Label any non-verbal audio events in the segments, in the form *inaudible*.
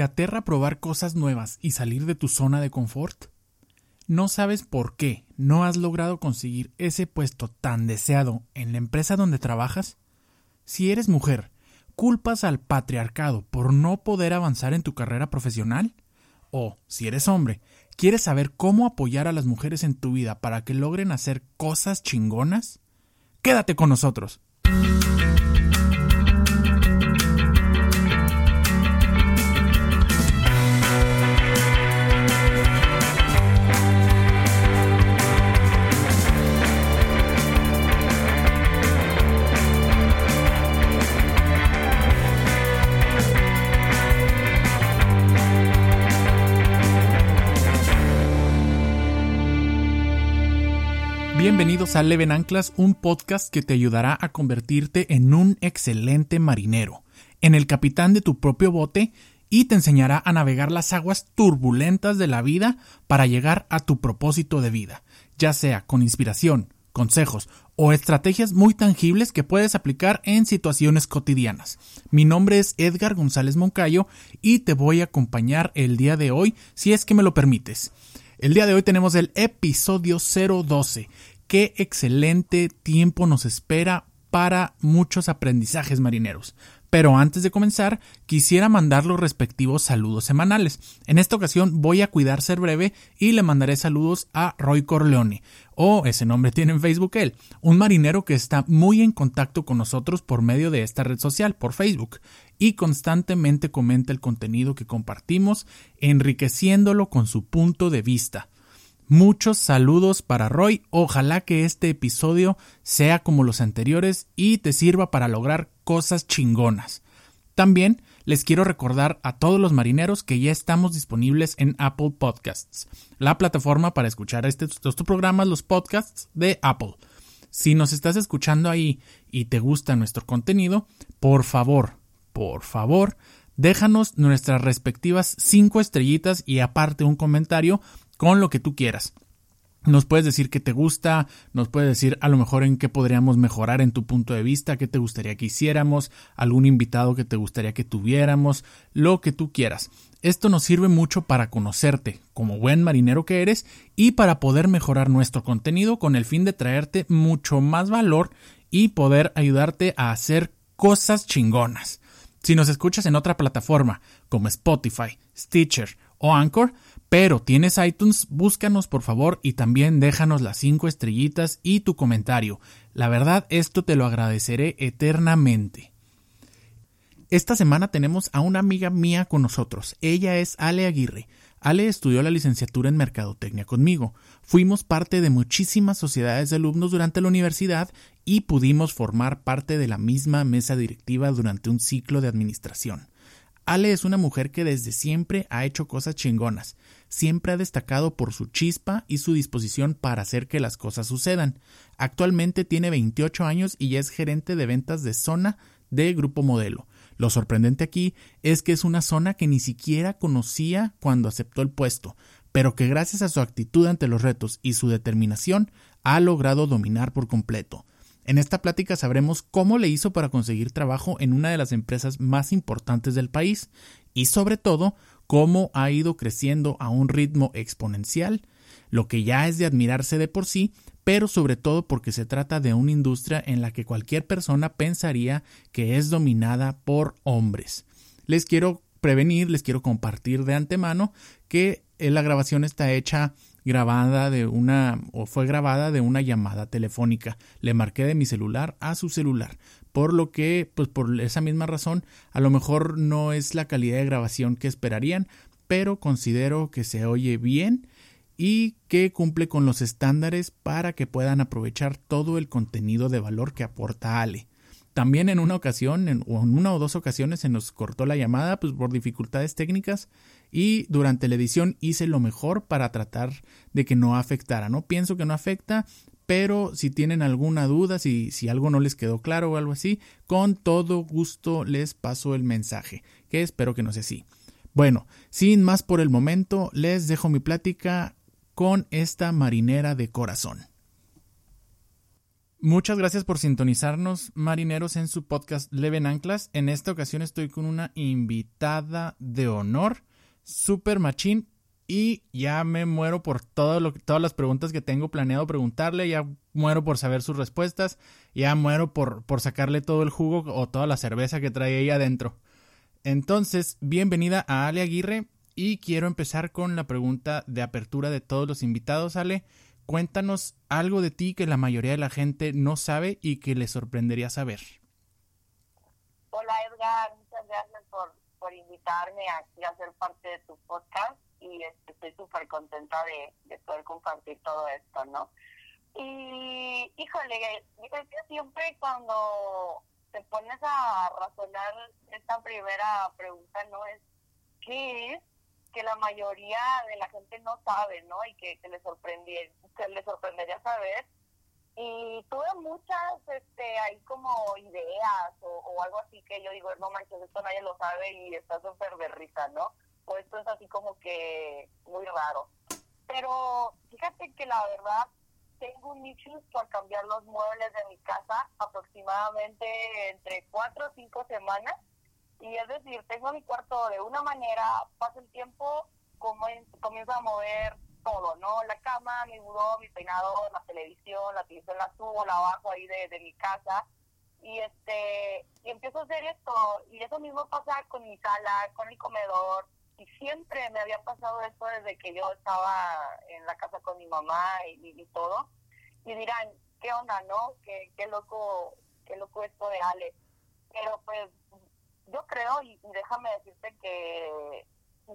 ¿Te aterra probar cosas nuevas y salir de tu zona de confort? ¿No sabes por qué no has logrado conseguir ese puesto tan deseado en la empresa donde trabajas? Si eres mujer, ¿culpas al patriarcado por no poder avanzar en tu carrera profesional? O, si eres hombre, ¿quieres saber cómo apoyar a las mujeres en tu vida para que logren hacer cosas chingonas? Quédate con nosotros. A Leven Anclas, un podcast que te ayudará a convertirte en un excelente marinero, en el capitán de tu propio bote y te enseñará a navegar las aguas turbulentas de la vida para llegar a tu propósito de vida, ya sea con inspiración, consejos o estrategias muy tangibles que puedes aplicar en situaciones cotidianas. Mi nombre es Edgar González Moncayo y te voy a acompañar el día de hoy si es que me lo permites. El día de hoy tenemos el episodio 012. Qué excelente tiempo nos espera para muchos aprendizajes marineros. Pero antes de comenzar, quisiera mandar los respectivos saludos semanales. En esta ocasión voy a cuidar ser breve y le mandaré saludos a Roy Corleone, o ese nombre tiene en Facebook él, un marinero que está muy en contacto con nosotros por medio de esta red social, por Facebook y constantemente comenta el contenido que compartimos, enriqueciéndolo con su punto de vista. Muchos saludos para Roy, ojalá que este episodio sea como los anteriores y te sirva para lograr cosas chingonas. También les quiero recordar a todos los marineros que ya estamos disponibles en Apple Podcasts, la plataforma para escuchar estos, estos programas, los podcasts de Apple. Si nos estás escuchando ahí y te gusta nuestro contenido, por favor, por favor, déjanos nuestras respectivas cinco estrellitas y aparte un comentario con lo que tú quieras. Nos puedes decir qué te gusta, nos puedes decir a lo mejor en qué podríamos mejorar en tu punto de vista, qué te gustaría que hiciéramos, algún invitado que te gustaría que tuviéramos, lo que tú quieras. Esto nos sirve mucho para conocerte como buen marinero que eres y para poder mejorar nuestro contenido con el fin de traerte mucho más valor y poder ayudarte a hacer cosas chingonas. Si nos escuchas en otra plataforma como Spotify, Stitcher o Anchor, pero tienes iTunes, búscanos por favor y también déjanos las cinco estrellitas y tu comentario. La verdad, esto te lo agradeceré eternamente. Esta semana tenemos a una amiga mía con nosotros. Ella es Ale Aguirre. Ale estudió la licenciatura en Mercadotecnia conmigo. Fuimos parte de muchísimas sociedades de alumnos durante la universidad y pudimos formar parte de la misma mesa directiva durante un ciclo de administración. Ale es una mujer que desde siempre ha hecho cosas chingonas, siempre ha destacado por su chispa y su disposición para hacer que las cosas sucedan. Actualmente tiene 28 años y ya es gerente de ventas de zona de Grupo Modelo. Lo sorprendente aquí es que es una zona que ni siquiera conocía cuando aceptó el puesto, pero que gracias a su actitud ante los retos y su determinación ha logrado dominar por completo. En esta plática sabremos cómo le hizo para conseguir trabajo en una de las empresas más importantes del país y sobre todo cómo ha ido creciendo a un ritmo exponencial, lo que ya es de admirarse de por sí, pero sobre todo porque se trata de una industria en la que cualquier persona pensaría que es dominada por hombres. Les quiero prevenir, les quiero compartir de antemano que eh, la grabación está hecha grabada de una o fue grabada de una llamada telefónica. Le marqué de mi celular a su celular, por lo que pues por esa misma razón a lo mejor no es la calidad de grabación que esperarían, pero considero que se oye bien y que cumple con los estándares para que puedan aprovechar todo el contenido de valor que aporta Ale. También en una ocasión, en, o en una o dos ocasiones, se nos cortó la llamada pues, por dificultades técnicas y durante la edición hice lo mejor para tratar de que no afectara. No pienso que no afecta, pero si tienen alguna duda, si, si algo no les quedó claro o algo así, con todo gusto les paso el mensaje, que espero que no sea así. Bueno, sin más por el momento, les dejo mi plática con esta marinera de corazón. Muchas gracias por sintonizarnos, marineros, en su podcast Leven Anclas. En esta ocasión estoy con una invitada de honor, Super Machín, y ya me muero por todo lo, todas las preguntas que tengo planeado preguntarle, ya muero por saber sus respuestas, ya muero por, sacarle todo el jugo o toda la cerveza que trae ella adentro. Entonces, bienvenida a Ale Aguirre y quiero empezar con la pregunta de apertura de todos los invitados, Ale. Cuéntanos algo de ti que la mayoría de la gente no sabe y que le sorprendería saber. Hola Edgar, muchas gracias por, por invitarme a ser parte de tu podcast y este, estoy súper contenta de, de, poder compartir todo esto, ¿no? Y híjole, es que siempre cuando te pones a razonar esta primera pregunta, ¿no? Es ¿qué es que la mayoría de la gente no sabe, ¿no? Y que, que le sorprendía, que le sorprendería saber. Y tuve muchas, este, ahí como ideas o, algo así que yo digo, no manches, esto nadie lo sabe y está súper de risa, ¿no? O esto es así como que muy raro. Pero fíjate que la verdad tengo un nicho por cambiar los muebles de mi casa aproximadamente entre cuatro o cinco semanas y es decir, tengo mi cuarto de una manera, pasa el tiempo, comienzo a mover todo, ¿no? La cama, mi buró, mi peinador, la televisión, la televisión la subo, la bajo ahí de, de mi casa y este y empiezo a hacer esto. Y eso mismo pasa con mi sala, con mi comedor. Y siempre me había pasado esto desde que yo estaba en la casa con mi mamá y, y, todo. Y dirán qué onda no qué, qué loco qué loco esto de Ale pero pues yo creo, y, déjame decirte que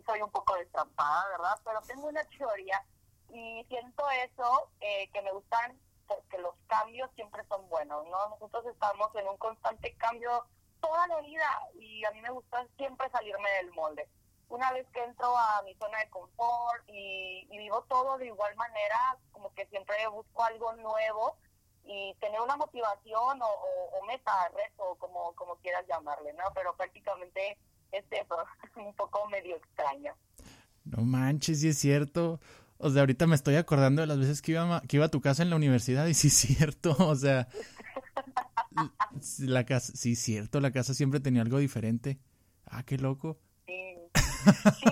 soy un poco destrampada, ¿verdad? Pero tengo una teoría y siento eso, eh, que me gustan porque los cambios siempre son buenos, ¿no? Nosotros estamos en un constante cambio toda la vida y a mí me gusta siempre salirme del molde. Una vez que entro a mi zona de confort y, y vivo todo de igual manera, como que siempre busco algo nuevo y tener una motivación o, o, meta, reto, como, como quieras llamarle, ¿no? Pero prácticamente es eso, *laughs* un poco medio extraño. No manches, sí es cierto. O sea, ahorita me estoy acordando de las veces que iba, que iba a tu casa en la universidad y sí es cierto, *laughs* o sea, la casa, sí es cierto, la casa siempre tenía algo diferente. Ah, qué loco. Sí, *laughs* sí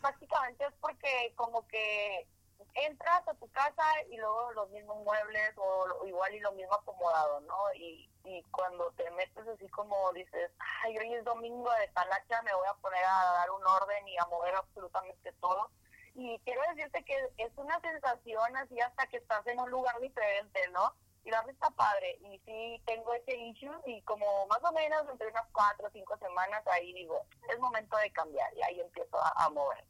prácticamente es porque como que entras a tu casa y luego los mismos muebles o igual y lo mismo acomodado, ¿no? Y, y cuando te metes así como dices, ay, hoy es domingo de talacha, me voy a poner a dar un orden y a mover absolutamente todo. Y quiero decirte que es una sensación así hasta que estás en un lugar diferente, ¿no? Y la está padre. Y sí tengo ese issue y como más o menos entre unas cuatro o cinco semanas ahí digo, es momento de cambiar y ahí empiezo a, a mover.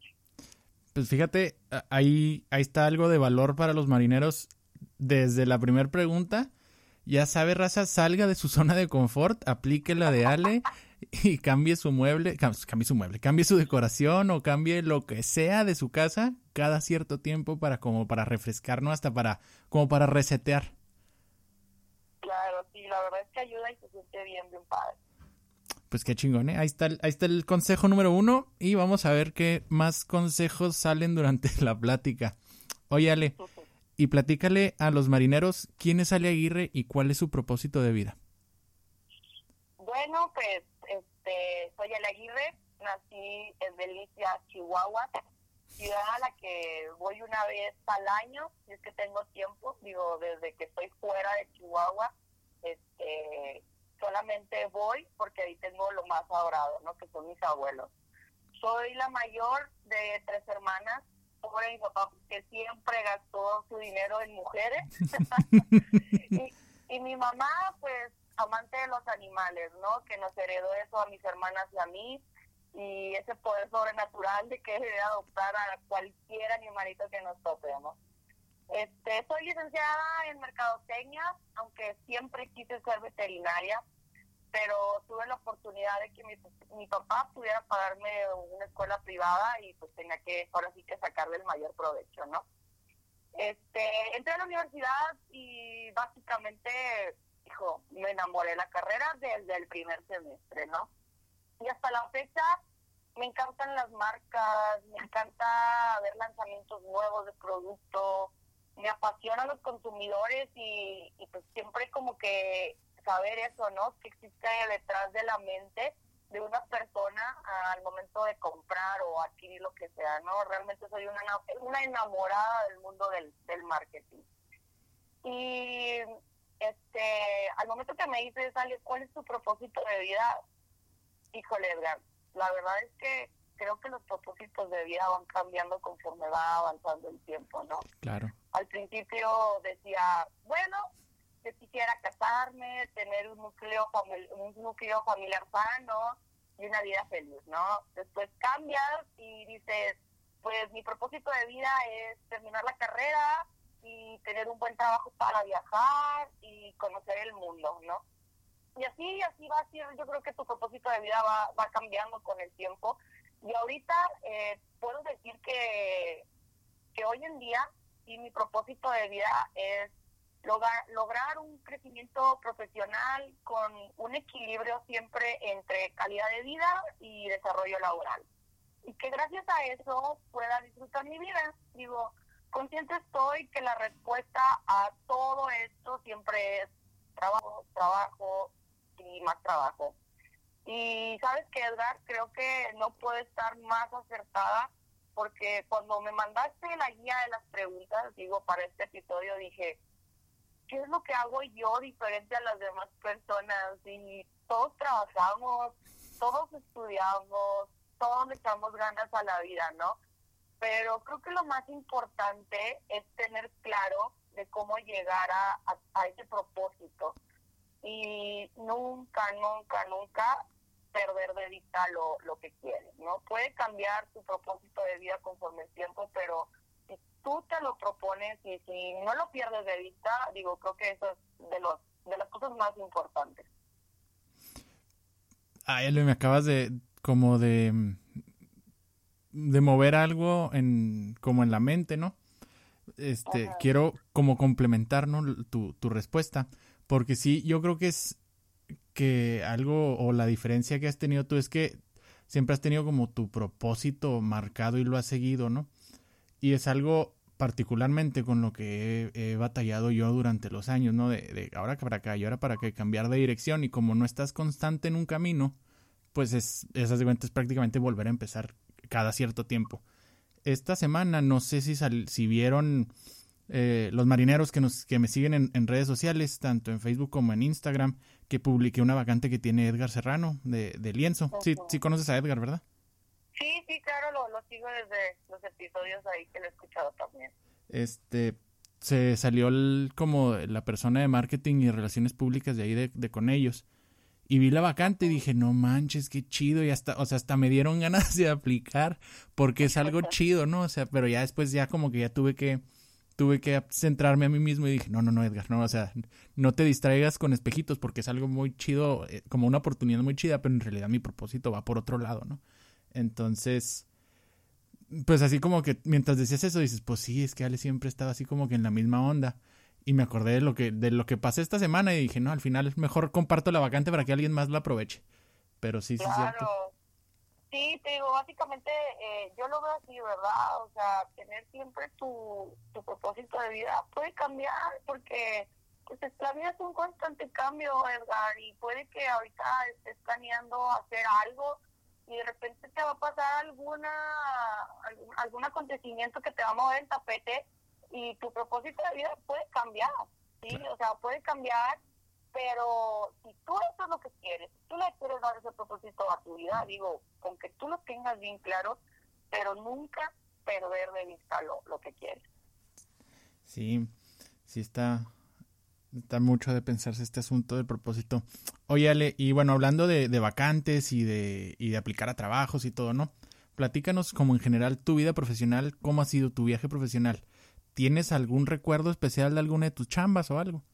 Pues fíjate, ahí, ahí está algo de valor para los marineros desde la primera pregunta. Ya sabe, raza, salga de su zona de confort, aplique la de Ale y cambie su mueble, cambie su mueble, cambie su decoración o cambie lo que sea de su casa cada cierto tiempo para como para refrescarnos hasta para como para resetear. Claro, sí, la verdad es que ayuda y se siente bien, bien padre. Pues qué chingón, ¿eh? Ahí está, el, ahí está el consejo número uno y vamos a ver qué más consejos salen durante *laughs* la plática. Oye, Ale, y platícale a los marineros quién es Ale Aguirre y cuál es su propósito de vida. Bueno, pues este, soy Ale Aguirre, nací en Delicia, Chihuahua, ciudad a la que voy una vez al año, y es que tengo tiempo, digo, desde que estoy fuera de Chihuahua, este, solamente voy porque ahí tengo lo más adorado, ¿no? Que son mis abuelos. Soy la mayor de tres hermanas, pobre mi papá que siempre gastó su dinero en mujeres. *laughs* y, y mi mamá, pues, amante de los animales, ¿no? Que nos heredó eso a mis hermanas y a mí y ese poder sobrenatural de que debe adoptar a cualquier animalito que nos tope, ¿no? Este, soy licenciada en mercadotecnia, aunque siempre quise ser veterinaria pero tuve la oportunidad de que mi, papá pudiera pagarme una escuela privada y pues tenía que ahora sí que sacarle el mayor provecho, ¿no? Este, entré a la universidad y básicamente, hijo, me enamoré de la carrera desde el primer semestre, ¿no? Y hasta la fecha me encantan las marcas, me encanta ver lanzamientos nuevos de producto, me apasionan los consumidores y, y pues siempre como que saber eso, ¿no? Que existe detrás de la mente de una persona al momento de comprar o adquirir lo que sea, ¿no? Realmente soy una, una enamorada del mundo del, del marketing. Y este, al momento que me dices, Ale, ¿cuál es tu propósito de vida? Híjole, Edgar, la verdad es que creo que los propósitos de vida van cambiando conforme va avanzando el tiempo, ¿no? Claro. Al principio decía, bueno, que quisiera casarme, tener un núcleo, un núcleo familiar sano y una vida feliz, ¿no? Después cambias y dices, pues mi propósito de vida es terminar la carrera y tener un buen trabajo para viajar y conocer el mundo, ¿no? Y así, así va a ser, yo creo que tu propósito de vida va, va cambiando con el tiempo. Y ahorita eh, puedo decir que, que hoy en día, y mi propósito de vida es lograr, lograr un crecimiento profesional con un equilibrio siempre entre calidad de vida y desarrollo laboral. Y que gracias a eso pueda disfrutar mi vida. Digo, consciente estoy que la respuesta a todo esto siempre es trabajo, trabajo y más trabajo. Y sabes que Edgar, creo que no puede estar más acertada porque cuando me mandaste la guía de las preguntas, digo, para este episodio, dije, qué es lo que hago yo diferente a las demás personas y todos trabajamos, todos estudiamos, todos le echamos ganas a la vida, ¿no? Pero creo que lo más importante es tener claro de cómo llegar a, a, ese propósito. Y nunca, nunca, nunca perder de vista lo, lo que quieres, ¿no? Puede cambiar tu propósito de vida conforme el tiempo, pero tú te lo propones y si no lo pierdes de vista, digo, creo que eso es de, los, de las cosas más importantes. Ay, me acabas de, como de, de mover algo en, como en la mente, ¿no? Este, quiero como complementar, ¿no? Tu, tu respuesta, porque sí, yo creo que es que algo o la diferencia que has tenido tú es que siempre has tenido como tu propósito marcado y lo has seguido, ¿no? Y es algo particularmente con lo que he, batallado yo durante los años, ¿no? De, ahora para acá y ahora para que cambiar de dirección y como no estás constante en un camino, pues es, esas de es prácticamente volver a empezar cada cierto tiempo. Esta semana, no sé si, si vieron eh, los marineros que, nos, que me siguen en, redes sociales, tanto en Facebook como en Instagram, que publiqué una vacante que tiene Edgar Serrano de, de Lienzo. Sí, sí conoces a Edgar, ¿verdad? Sí, sí, claro, lo, lo sigo desde los episodios ahí que lo he escuchado también. Este, se salió como la persona de marketing y relaciones públicas de ahí de, con ellos. Y vi la vacante y dije, no manches, qué chido. Y hasta, o sea, hasta me dieron *laughs* ganas de aplicar porque es algo *laughs* chido, ¿no? O sea, pero ya después ya como que ya tuve que, tuve que centrarme a mí mismo y dije, no, no, no, Edgar, no, o sea, no te distraigas con espejitos porque es algo muy chido, eh, como una oportunidad muy chida, pero en realidad mi propósito va por otro lado, ¿no? Entonces, pues así como que mientras decías eso dices, pues sí, es que Ale siempre estaba así como que en la misma onda. Y me acordé de lo que de lo que pasé esta semana y dije, no, al final mejor comparto la vacante para que alguien más la aproveche. Pero sí, sí, cierto. Sí, te digo, básicamente eh, yo lo veo así, ¿verdad? O sea, tener siempre tu, tu propósito de vida puede cambiar porque pues la vida es un constante cambio, Edgar, y puede que ahorita estés planeando hacer algo y de repente te va a pasar alguna algún, acontecimiento que te va a mover el tapete y tu propósito de vida puede cambiar, ¿sí? O sea, puede cambiar, pero si tú eso es lo que quieres, tú le quieres dar ese propósito a tu vida, digo, con que tú lo tengas bien claro, pero nunca perder de vista lo, lo que quieres. Sí, sí está, Está mucho de pensarse este asunto del propósito. Oye, Ale, y bueno, hablando de, vacantes y de, y de aplicar a trabajos y todo, ¿no? Platícanos como en general tu vida profesional, cómo ha sido tu viaje profesional. ¿Tienes algún recuerdo especial de alguna de tus chambas o algo?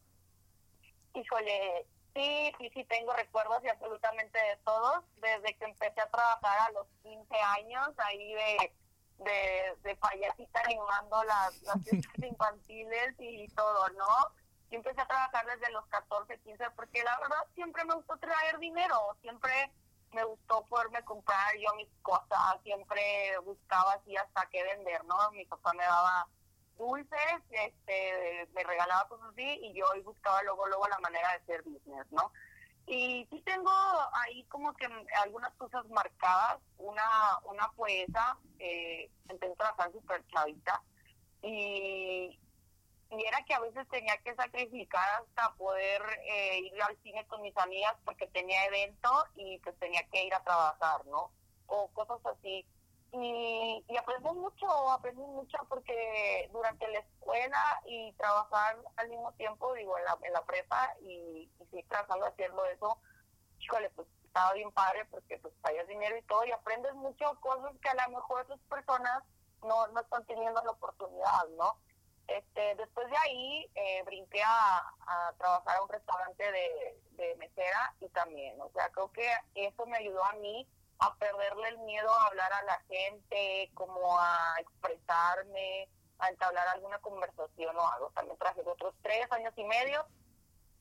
Híjole, sí, sí, sí, tengo recuerdos y absolutamente de todos. Desde que empecé a trabajar a los 15 años, ahí de, de, de payasita animando las, las *laughs* infantiles y todo, ¿no? Yo empecé a trabajar desde los 14, 15, porque la verdad siempre me gustó traer dinero, siempre me gustó poderme comprar yo mis cosas, siempre buscaba así hasta qué vender, ¿no? Mi papá me daba dulces, este, me regalaba cosas así y yo buscaba luego, luego la manera de hacer business, ¿no? Y sí tengo ahí como que algunas cosas marcadas. Una, una poeta, eh, empezó a trabajar súper chavita y, y era que a veces tenía que sacrificar hasta poder eh, ir al cine con mis amigas porque tenía evento y pues tenía que ir a trabajar, ¿no? O cosas así. Y, y aprendí mucho, aprendí mucho porque durante la escuela y trabajar al mismo tiempo, digo, en la, en la prepa y, y seguir trabajando haciendo eso, híjole, pues estaba bien padre porque pues pagas dinero y todo y aprendes mucho cosas que a lo mejor otras personas no, no están teniendo la oportunidad, ¿no? Este, después de ahí eh, brinqué a, a, trabajar a un restaurante de, de mesera y también, o sea, creo que eso me ayudó a mí a perderle el miedo a hablar a la gente, como a expresarme, a entablar alguna conversación o algo. También traje otros tres años y medio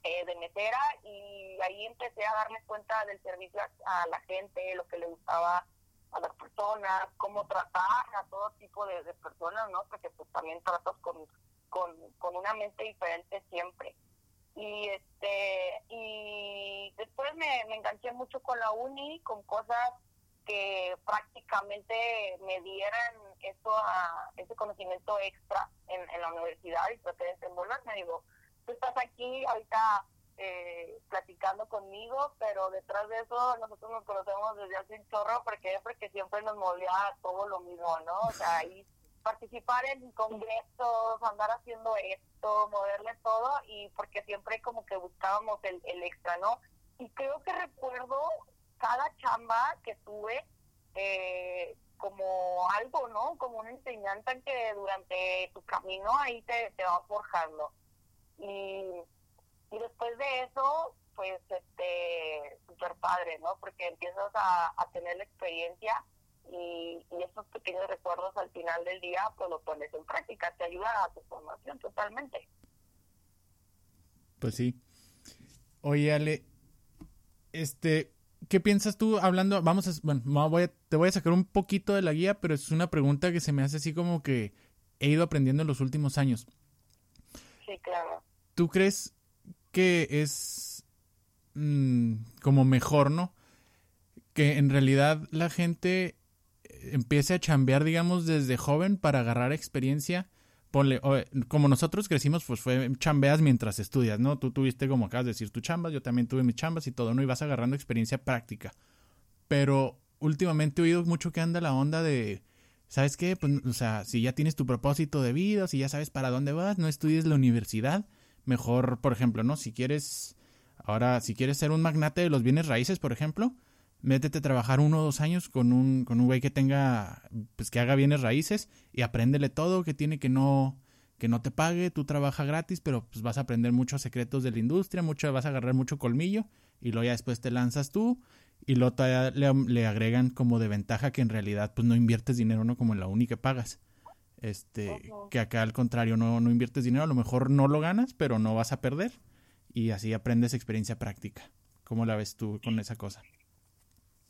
eh, de mesera y ahí empecé a darme cuenta del servicio a, a, la gente, lo que le gustaba a las personas, cómo tratar a todo tipo de, de personas, ¿no? Porque pues también tratas con, con, con una mente diferente siempre y este y después me, me enganché mucho con la uni con cosas que prácticamente me dieran eso a, ese conocimiento extra en, la universidad y traté de desenvolverme. Digo, tú estás aquí ahorita eh, platicando conmigo, pero detrás de eso nosotros nos conocemos desde hace un chorro porque, porque siempre nos movía todo lo mismo, ¿no? O sea, ahí participar en congresos, andar haciendo esto, moverle todo y porque siempre como que buscábamos el, el extra, ¿no? Y creo que recuerdo cada chamba que tuve eh, como algo, ¿no? Como una enseñanza que durante tu camino ahí te, te va forjando. Y, y después de eso, pues, este, súper padre, ¿no? Porque empiezas a, a tener la experiencia y, y, esos pequeños recuerdos al final del día, pues lo pones en práctica, te ayuda a tu formación totalmente. Pues sí. Oye, Ale, este, ¿qué piensas tú hablando? Vamos a, bueno, voy a, te voy a sacar un poquito de la guía, pero es una pregunta que se me hace así como que he ido aprendiendo en los últimos años. Sí, claro. ¿Tú crees que es mmm, como mejor, no? Que en realidad la gente empiece a chambear, digamos, desde joven para agarrar experiencia. O, como nosotros crecimos, pues fue chambeas mientras estudias, ¿no? Tú tuviste, como acabas de decir, tu chambas, yo también tuve mis chambas y todo, ¿no? Y vas agarrando experiencia práctica. Pero últimamente he oído mucho que anda la onda de, ¿sabes qué? Pues, o sea, si ya tienes tu propósito de vida, si ya sabes para dónde vas, no estudies la universidad. Mejor, por ejemplo, ¿no? Si quieres, ahora, si quieres ser un magnate de los bienes raíces, por ejemplo, métete a trabajar uno o dos años con un, con un güey que tenga, pues que haga bienes raíces y apréndele todo, que tiene que no, que no te pague, tú trabajas gratis, pero pues vas a aprender muchos secretos de la industria, mucho, vas a agarrar mucho colmillo y luego ya después te lanzas tú y luego le, le, agregan como de ventaja que en realidad pues no inviertes dinero, no como en la única que pagas. Este, uh -huh. que acá al contrario no, no inviertes dinero, a lo mejor no lo ganas, pero no vas a perder y así aprendes experiencia práctica. ¿Cómo la ves tú con esa cosa?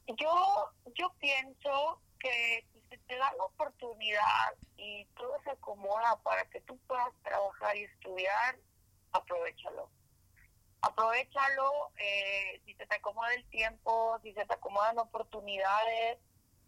Yo, yo pienso que si te da la oportunidad y todo se acomoda para que tú puedas trabajar y estudiar, aprovechalo. Aprovechalo, eh, si se te acomoda el tiempo, si se te acomodan oportunidades,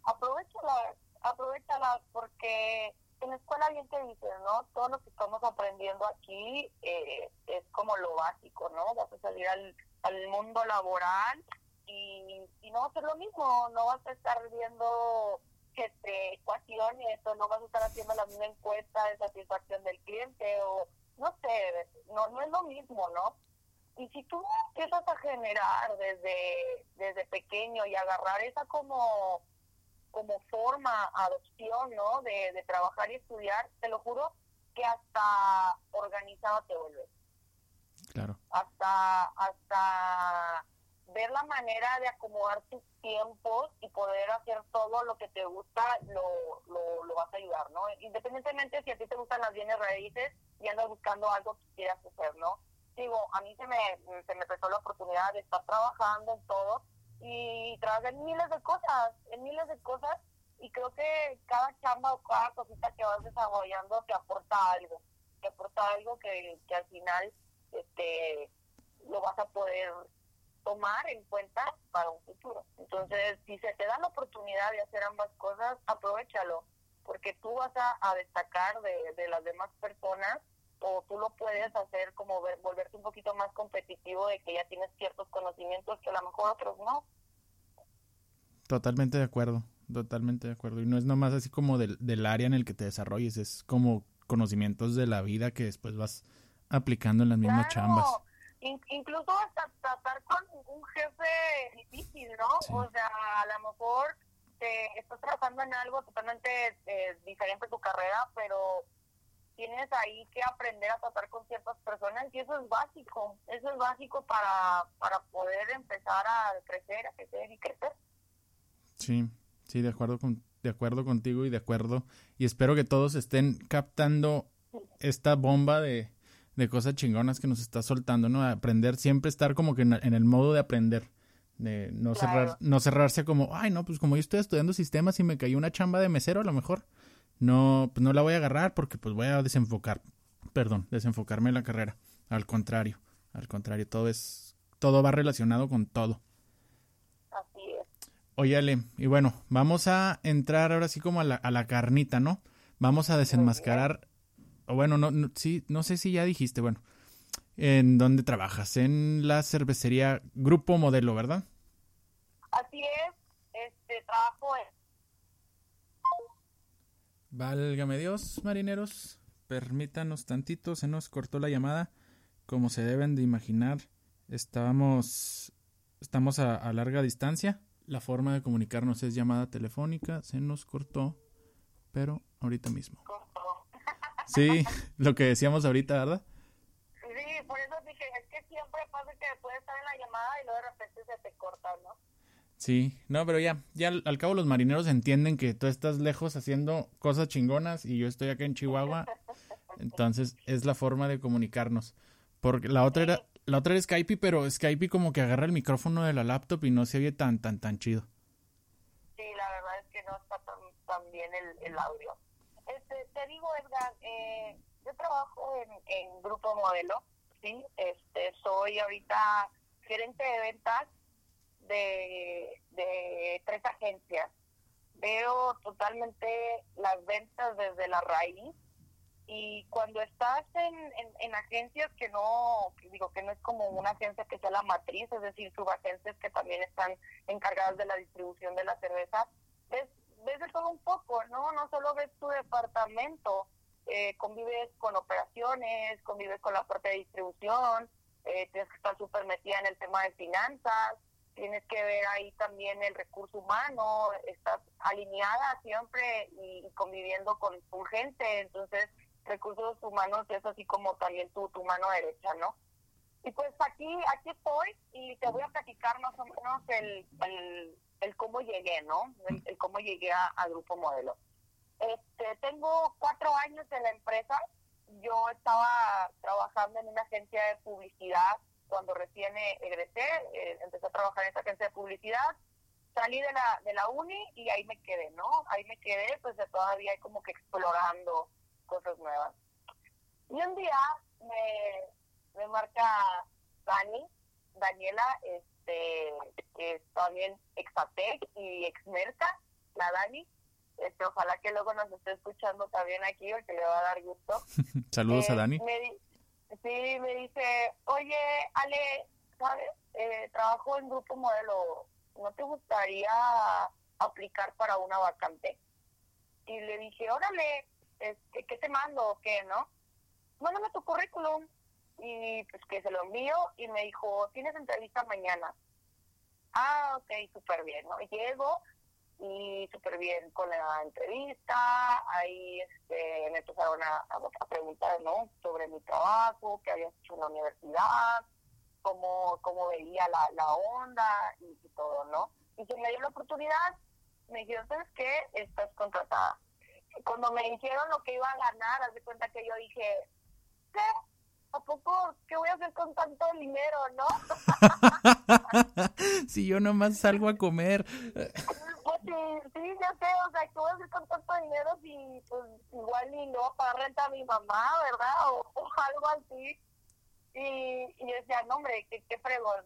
aprovechalas, aprovechalas porque en la escuela bien te dicen, ¿no? Todo lo que estamos aprendiendo aquí eh, es como lo básico, ¿no? Vas a salir al, al mundo laboral y, y, no va a ser lo mismo, no vas a estar viendo este, ecuaciones o no vas a estar haciendo la misma encuesta de satisfacción del cliente o no sé, no, no es lo mismo, ¿no? Y si tú empiezas a generar desde, desde pequeño y agarrar esa como, como forma, adopción, ¿no? De, de trabajar y estudiar, te lo juro que hasta organizado te vuelves. Claro. Hasta, hasta ver la manera de acomodar tus tiempos y poder hacer todo lo que te gusta, lo, lo, lo, vas a ayudar, ¿no? Independientemente si a ti te gustan las bienes raíces y andas buscando algo que quieras hacer, ¿no? Digo, a mí se me, se me prestó la oportunidad de estar trabajando en todo y trabajar en miles de cosas, en miles de cosas y creo que cada chamba o cada cosita que vas desarrollando te aporta algo, te aporta algo que, que al final este lo vas a poder tomar en cuenta para un futuro. Entonces, si se te da la oportunidad de hacer ambas cosas, aprovechalo, porque tú vas a, destacar de, de, las demás personas o tú lo puedes hacer como volverte un poquito más competitivo de que ya tienes ciertos conocimientos que a lo mejor otros no. Totalmente de acuerdo, totalmente de acuerdo. Y no es nomás así como del, del área en el que te desarrolles, es como conocimientos de la vida que después vas aplicando en las mismas chambas incluso hasta tratar con un jefe difícil, ¿no? O sea, a lo mejor te estás trabajando en algo totalmente eh, diferente a tu carrera, pero tienes ahí que aprender a tratar con ciertas personas y eso es básico, eso es básico para, para poder empezar a crecer, a crecer y crecer. Sí, sí, de acuerdo con, de acuerdo contigo y de acuerdo y espero que todos estén captando esta bomba de, de cosas chingonas que nos está soltando, ¿no? Aprender, siempre estar como que en, el modo de aprender, de no, cerrar, no cerrarse como, ay, no, pues como yo estoy estudiando sistemas y me cayó una chamba de mesero, a lo mejor no, pues no la voy a agarrar porque pues voy a desenfocar, perdón, desenfocarme en la carrera. Al contrario, al contrario, todo es, todo va relacionado con todo. Así es. Oye, y bueno, vamos a entrar ahora sí como a la, a la carnita, ¿no? Vamos a desenmascarar bueno, no, no, sí, no sé si ya dijiste, bueno, ¿en dónde trabajas? En la cervecería Grupo Modelo, ¿verdad? Así es, este, trabajo en... Válgame Dios, marineros, permítanos tantito, se nos cortó la llamada, como se deben de imaginar, estábamos, estamos a, a larga distancia, la forma de comunicarnos es llamada telefónica, se nos cortó, pero ahorita mismo. Sí, *laughs* lo que decíamos ahorita, ¿verdad? Sí, por eso dije, es que siempre pasa que puedes estar en la llamada y luego de repente se te corta, ¿no? Sí, no, pero ya, ya al, cabo los marineros entienden que tú estás lejos haciendo cosas chingonas y yo estoy acá en Chihuahua, *laughs* entonces es la forma de comunicarnos. Porque la otra era, la otra era Skype, pero Skype como que agarra el micrófono de la laptop y no se oye tan, tan, tan chido. Sí, la verdad es que no está tan, bien el, el audio. Te digo, Edgar, eh, yo trabajo en, en Grupo Modelo, ¿sí? Este, soy ahorita gerente de ventas de, de tres agencias. Veo totalmente las ventas desde la raíz y cuando estás en, en, agencias que no, digo que no es como una agencia que sea la matriz, es decir, subagencias que también están encargadas de la distribución de la cerveza, ves ves de todo un poco, ¿no? No solo ves tu departamento, eh, convives con operaciones, convives con la parte de distribución, eh, tienes que estar súper metida en el tema de finanzas, tienes que ver ahí también el recurso humano, estás alineada siempre y, conviviendo con tu gente, entonces recursos humanos es así como también tu, tu mano derecha, ¿no? Y pues aquí, aquí estoy y te voy a platicar más o menos el, el el cómo llegué, ¿no? El, cómo llegué a, Grupo Modelo. Este, tengo cuatro años en la empresa. Yo estaba trabajando en una agencia de publicidad cuando recién egresé. Eh, empecé a trabajar en esa agencia de publicidad. Salí de la, de la uni y ahí me quedé, ¿no? Ahí me quedé, pues todavía como que explorando cosas nuevas. Y un día me, me marca Dani, Daniela, este, que es también Exatec y Exmerca, la Dani. Este, ojalá que luego nos esté escuchando también aquí porque le va a dar gusto. *laughs* Saludos a Dani. Eh, sí, me dice, oye, Ale, ¿sabes? Eh, trabajo en Grupo Modelo, ¿no te gustaría aplicar para una vacante? Y le dije, órale, este, ¿qué te mando o qué, no? Mándame tu currículum y pues que se lo envío y me dijo, tienes entrevista mañana. Ah, ok, súper bien, ¿no? Llego y súper bien con la entrevista, ahí este, me empezaron a, a, preguntar, ¿no? Sobre mi trabajo, qué había hecho en la universidad, cómo, cómo veía la, la onda y, todo, ¿no? Y se me dio la oportunidad, me dijeron, ¿sabes qué? Estás contratada. Cuando me dijeron lo que iba a ganar, haz de cuenta que yo dije, ¿qué? ¿A poco qué voy a hacer con tanto dinero, no? *laughs* si yo nomás salgo a comer. Pues Sí, sí, ya sé, o sea, ¿qué voy a hacer con tanto dinero si pues igual ni no para renta a mi mamá, ¿verdad? O, algo así. Y, y yo decía, no hombre, qué, qué fregón.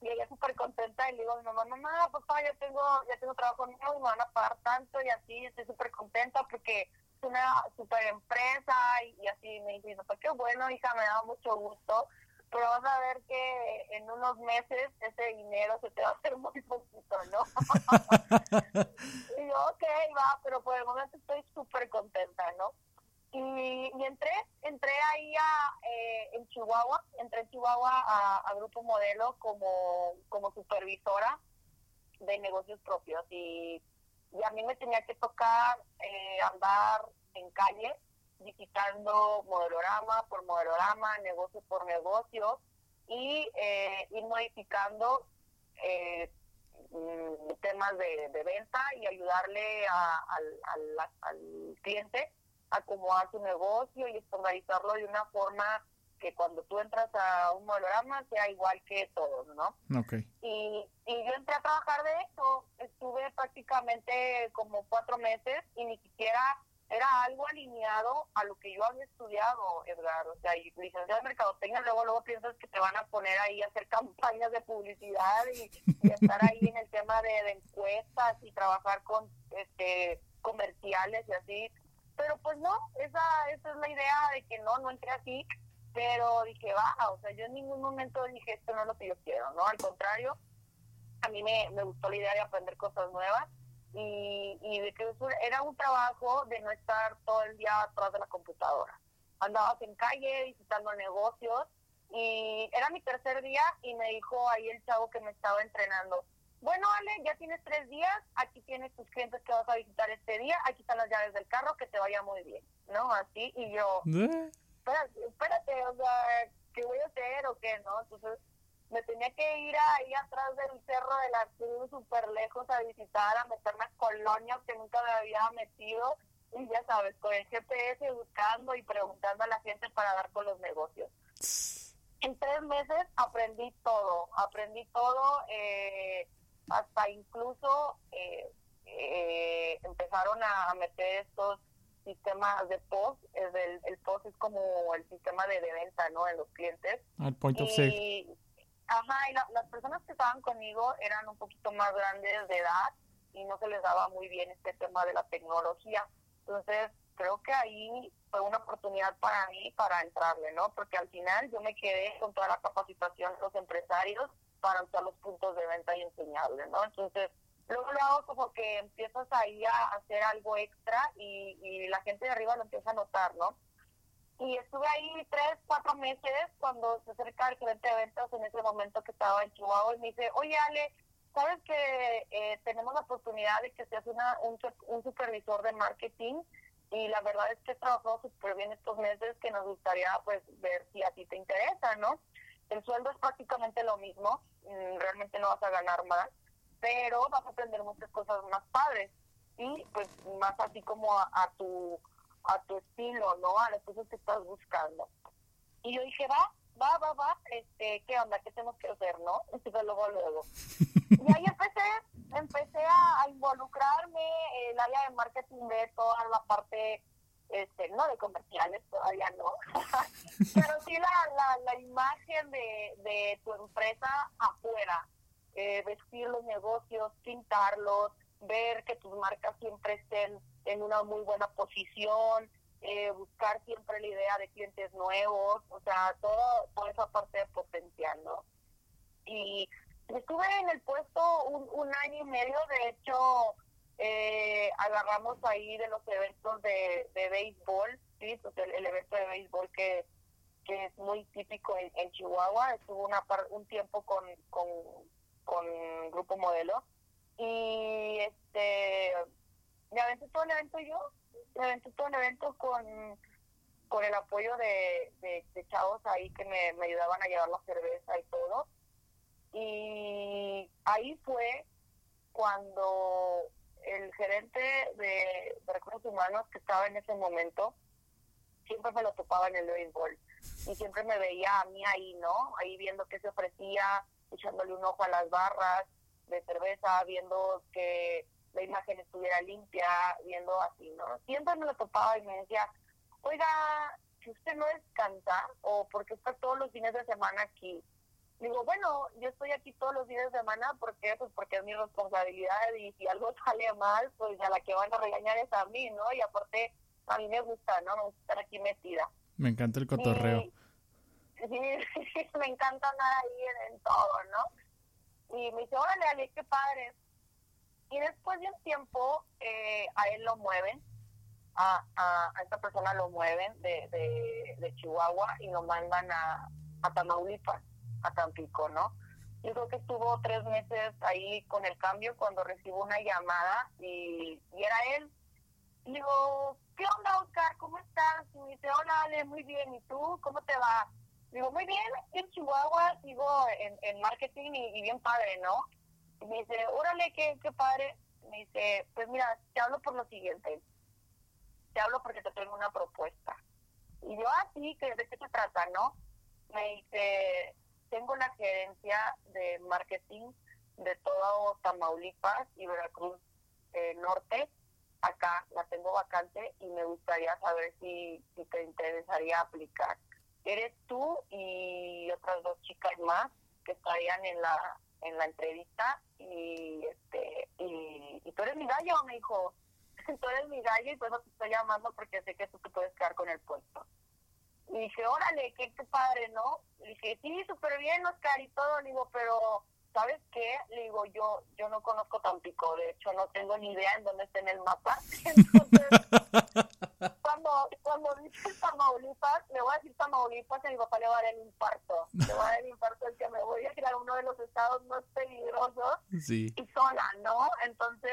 Y ella súper contenta y le digo a mi mamá, mamá, papá, ya tengo, ya tengo trabajo nuevo y me van a pagar tanto y así, estoy súper contenta porque una super empresa y, así me dice, papá, qué bueno, hija, me da mucho gusto pero vas a ver que en unos meses ese dinero se te va a hacer muy poquito, ¿no? *laughs* y yo, ok, va, pero por el momento estoy súper contenta, ¿no? Y, y, entré, entré ahí a, eh, en Chihuahua, entré en Chihuahua a, Grupo Modelo como, como supervisora de negocios propios y, y a mí me tenía que tocar eh, andar en calle visitando modelorama por modelorama, negocio por negocio y eh, ir modificando eh, mm, temas de, venta y ayudarle al, al, cliente a acomodar su negocio y estandarizarlo de una forma que cuando tú entras a un modelorama sea igual que todos, ¿no? Okay. Y, y yo entré a trabajar de eso, estuve prácticamente como cuatro meses y ni siquiera era algo alineado a lo que yo había estudiado, Edgar. O sea, y licenciado de mercadotecnia, luego luego piensas que te van a poner ahí a hacer *laughs* campañas de publicidad y, estar ahí en el tema de, encuestas y trabajar con este comerciales y así. Pero pues no, esa, esa es la idea de que no, no entré así. Pero dije, va, o sea, yo en ningún momento dije, esto no es lo que yo quiero, ¿no? Al contrario, a mí me, me gustó la idea de aprender cosas nuevas y, y de que era un trabajo de no estar todo el día atrás de la computadora. Andabas en calle visitando negocios y era mi tercer día y me dijo ahí el chavo que me estaba entrenando, bueno Ale, ya tienes tres días, aquí tienes tus clientes que vas a visitar este día, aquí están las llaves del carro, que te vaya muy bien, ¿no? Así, y yo, ¿Eh? Espérate, espérate, o sea, ¿qué voy a hacer o qué, no? Entonces me tenía que ir ahí atrás del Cerro de la Cruz, súper lejos, a visitar, a meterme a colonias que nunca me había metido. Y ya sabes, con el GPS buscando y preguntando a la gente para dar con los negocios. En tres meses aprendí todo, aprendí todo, eh, hasta incluso eh, eh, empezaron a meter estos sistemas de POS, el, el POS es como el sistema de, venta, ¿no? En los clientes. Al point of sale Ajá, y las personas que estaban conmigo eran un poquito más grandes de edad y no se les daba muy bien este tema de la tecnología. Entonces, creo que ahí fue una oportunidad para mí para entrarle, ¿no? Porque al final yo me quedé con toda la capacitación de los empresarios para usar los puntos de venta y enseñarles, ¿no? Entonces, luego lo hago como que empiezas ahí a hacer algo extra y, y la gente de arriba lo empieza a notar, ¿no? y estuve ahí tres, cuatro meses cuando se acerca el gerente de ventas en ese momento que estaba en Chihuahua y me dice, oye Ale, sabes que eh, tenemos la oportunidad de que seas una, un, supervisor de marketing y la verdad es que he trabajado súper bien estos meses que nos gustaría pues ver si a ti te interesa, ¿no? El sueldo es prácticamente lo mismo, mm, realmente no vas a ganar más, pero vas a aprender muchas cosas más padres y pues más así como a tu a tu estilo, ¿no? A las cosas que estás buscando. Y yo dije, va, va, va, va, este, ¿qué onda? ¿Qué tenemos que hacer, no? *laughs* Entonces luego, luego. Y ahí empecé, empecé a, involucrarme en el área de marketing de toda la parte, este, no de comerciales, todavía no, *laughs* pero sí la, la, la imagen de, de tu empresa afuera, eh, vestir los negocios, pintarlos, ver que tus marcas siempre estén en una muy buena posición, eh, buscar siempre la idea de clientes nuevos, o sea, todo, toda esa parte de potencial, ¿no? Y estuve en el puesto un, un año y medio, de hecho, eh, agarramos ahí de los eventos de, de béisbol, ¿sí? Pues el, evento de béisbol que, que es muy típico en, en Chihuahua, estuvo una un tiempo con, con, con Grupo Modelo, y este me aventé todo el evento yo, me aventé todo el evento con, con el apoyo de, de, chavos ahí que me, me, ayudaban a llevar la cerveza y todo. Y ahí fue cuando el gerente de, recursos humanos que estaba en ese momento, siempre me lo topaba en el béisbol y siempre me veía a mí ahí, ¿no? Ahí viendo qué se ofrecía, echándole un ojo a las barras de cerveza, viendo que la imagen estuviera limpia, viendo así, ¿no? Siempre me lo topaba y me decía, oiga, si usted no descansa o porque está todos los fines de semana aquí. Digo, bueno, yo estoy aquí todos los días de semana, ¿por qué? Pues porque es mi responsabilidad y si algo *laughs* sale mal, pues a la que van a regañar es a mí, ¿no? Y aparte, a mí me gusta, ¿no? Me gusta estar aquí metida. Me encanta el cotorreo. *laughs* me encanta andar ahí en, todo, ¿no? Y me dice, órale, Ale, qué padre. Y después de un tiempo, eh, a él lo mueven, a, a, esta persona lo mueven de, de, de Chihuahua y lo mandan a, a Tamaulipas, a Tampico, ¿no? Yo creo que estuvo tres meses ahí con el cambio cuando recibo una llamada y, y era él. Y digo, ¿qué onda, Oscar? ¿Cómo estás? Y me dice, hola, Ale, muy bien. ¿Y tú? ¿Cómo te va? Digo, muy bien, aquí en Chihuahua sigo en, en marketing y, bien padre, ¿no? Y me dice, órale, qué, qué padre. Me dice, pues mira, te hablo por lo siguiente. Te hablo porque te tengo una propuesta. Y yo, ah, sí, ¿de qué se trata, no? Me dice, tengo la gerencia de marketing de todo Tamaulipas y Veracruz eh, Norte acá la tengo vacante y me gustaría saber si, si te interesaría aplicar. Eres tú y otras dos chicas más que estarían en la en la entrevista y este y, y tú eres mi gallo, me dijo. *laughs* tú eres mi gallo y por eso te estoy llamando porque sé que tú te puedes quedar con el puesto. Y dije, órale, qué, qué padre, ¿no? Y dije, sí, súper bien, Oscar, y todo. Le digo, pero ¿sabes qué? Le digo, yo yo no conozco Tampico, de hecho no tengo ni idea en dónde está en el mapa. *laughs* Entonces, cuando, cuando dice Tamaulipas, le voy a decir Tamaulipas y mi papá le va a dar el infarto. Le va a dar el infarto el que me voy a ir a uno de los estados más peligrosos sí. y sola, ¿no? Entonces,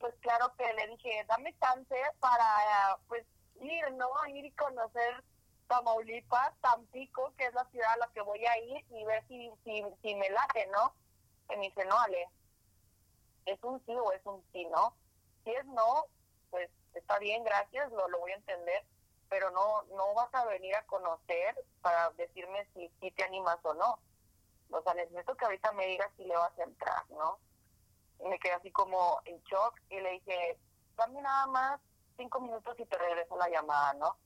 pues claro que le dije, dame chance para, pues, ir, ¿no? Ir y conocer Tamaulipas, Tampico, que es la ciudad a la que voy a ir y ver si, si, si me late, ¿no? Y me dice, no, Ale, es un sí o es un sí, ¿no? Si es no, pues está bien, gracias, lo, lo voy a entender, pero no no vas a venir a conocer para decirme si, si te animas o no. O sea, necesito que ahorita me digas si le vas a entrar, ¿no? Me quedé así como en shock y le dije, dame nada más cinco minutos y te regreso la llamada, ¿no?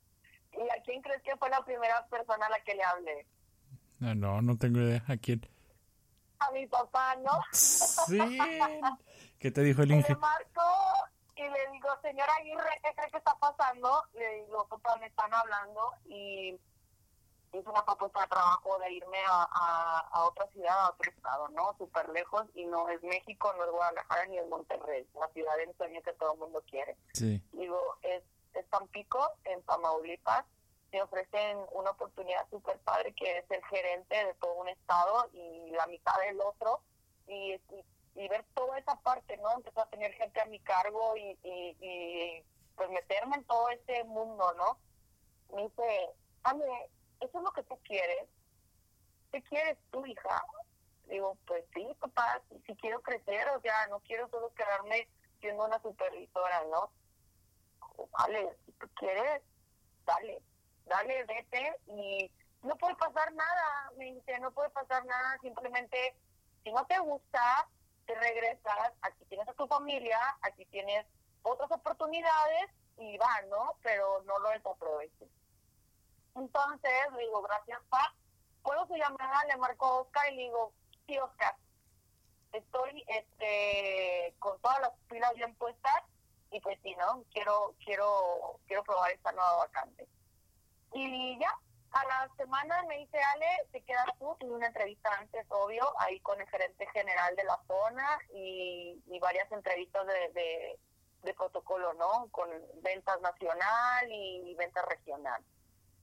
¿Y a quién crees que fue la primera persona a la que le hablé? No, no, no tengo idea. ¿A quién? A mi papá, ¿no? Sí. *laughs* ¿Qué te dijo el Inge? Le marco y le digo, señora Aguirre, ¿qué cree que está pasando? Le digo, papá, me están hablando y hice una propuesta de trabajo de irme a, a, otra ciudad, a otro estado, ¿no? Súper lejos y no es México, no es Guadalajara ni es Monterrey, la ciudad de ensueño que todo el mundo quiere. Sí. Digo, es, es Tampico, en Tamaulipas, te ofrecen una oportunidad súper padre que es el gerente de todo un estado y la mitad del otro y, y, ver toda esa parte, ¿no? Empezar a tener gente a mi cargo y, y, pues meterme en todo ese mundo, ¿no? Me dice, Ame, ¿eso es lo que tú quieres? ¿Qué quieres tú, hija? Digo, pues sí, papá, si quiero crecer, o sea, no quiero solo quedarme siendo una supervisora, ¿no? Vale, si tú quieres, dale dale, vete y no puede pasar nada, me dice, no puede pasar nada, simplemente si no te gusta, te regresas, aquí tienes a tu familia, aquí tienes otras oportunidades y va, ¿no? Pero no lo desaproveches. Entonces, le digo, gracias, pa. ¿Puedo su llamada? Le marco Oscar y le digo, sí, Oscar, estoy este con todas las pilas bien puestas y pues sí, ¿no? Quiero, quiero, quiero probar esta nueva vacante. Y ya, a la semana me dice, Ale, te quedas tú, tuve una entrevista antes, obvio, ahí con el gerente general de la zona y, varias entrevistas de, de, protocolo, ¿no? Con ventas nacional y, ventas regional.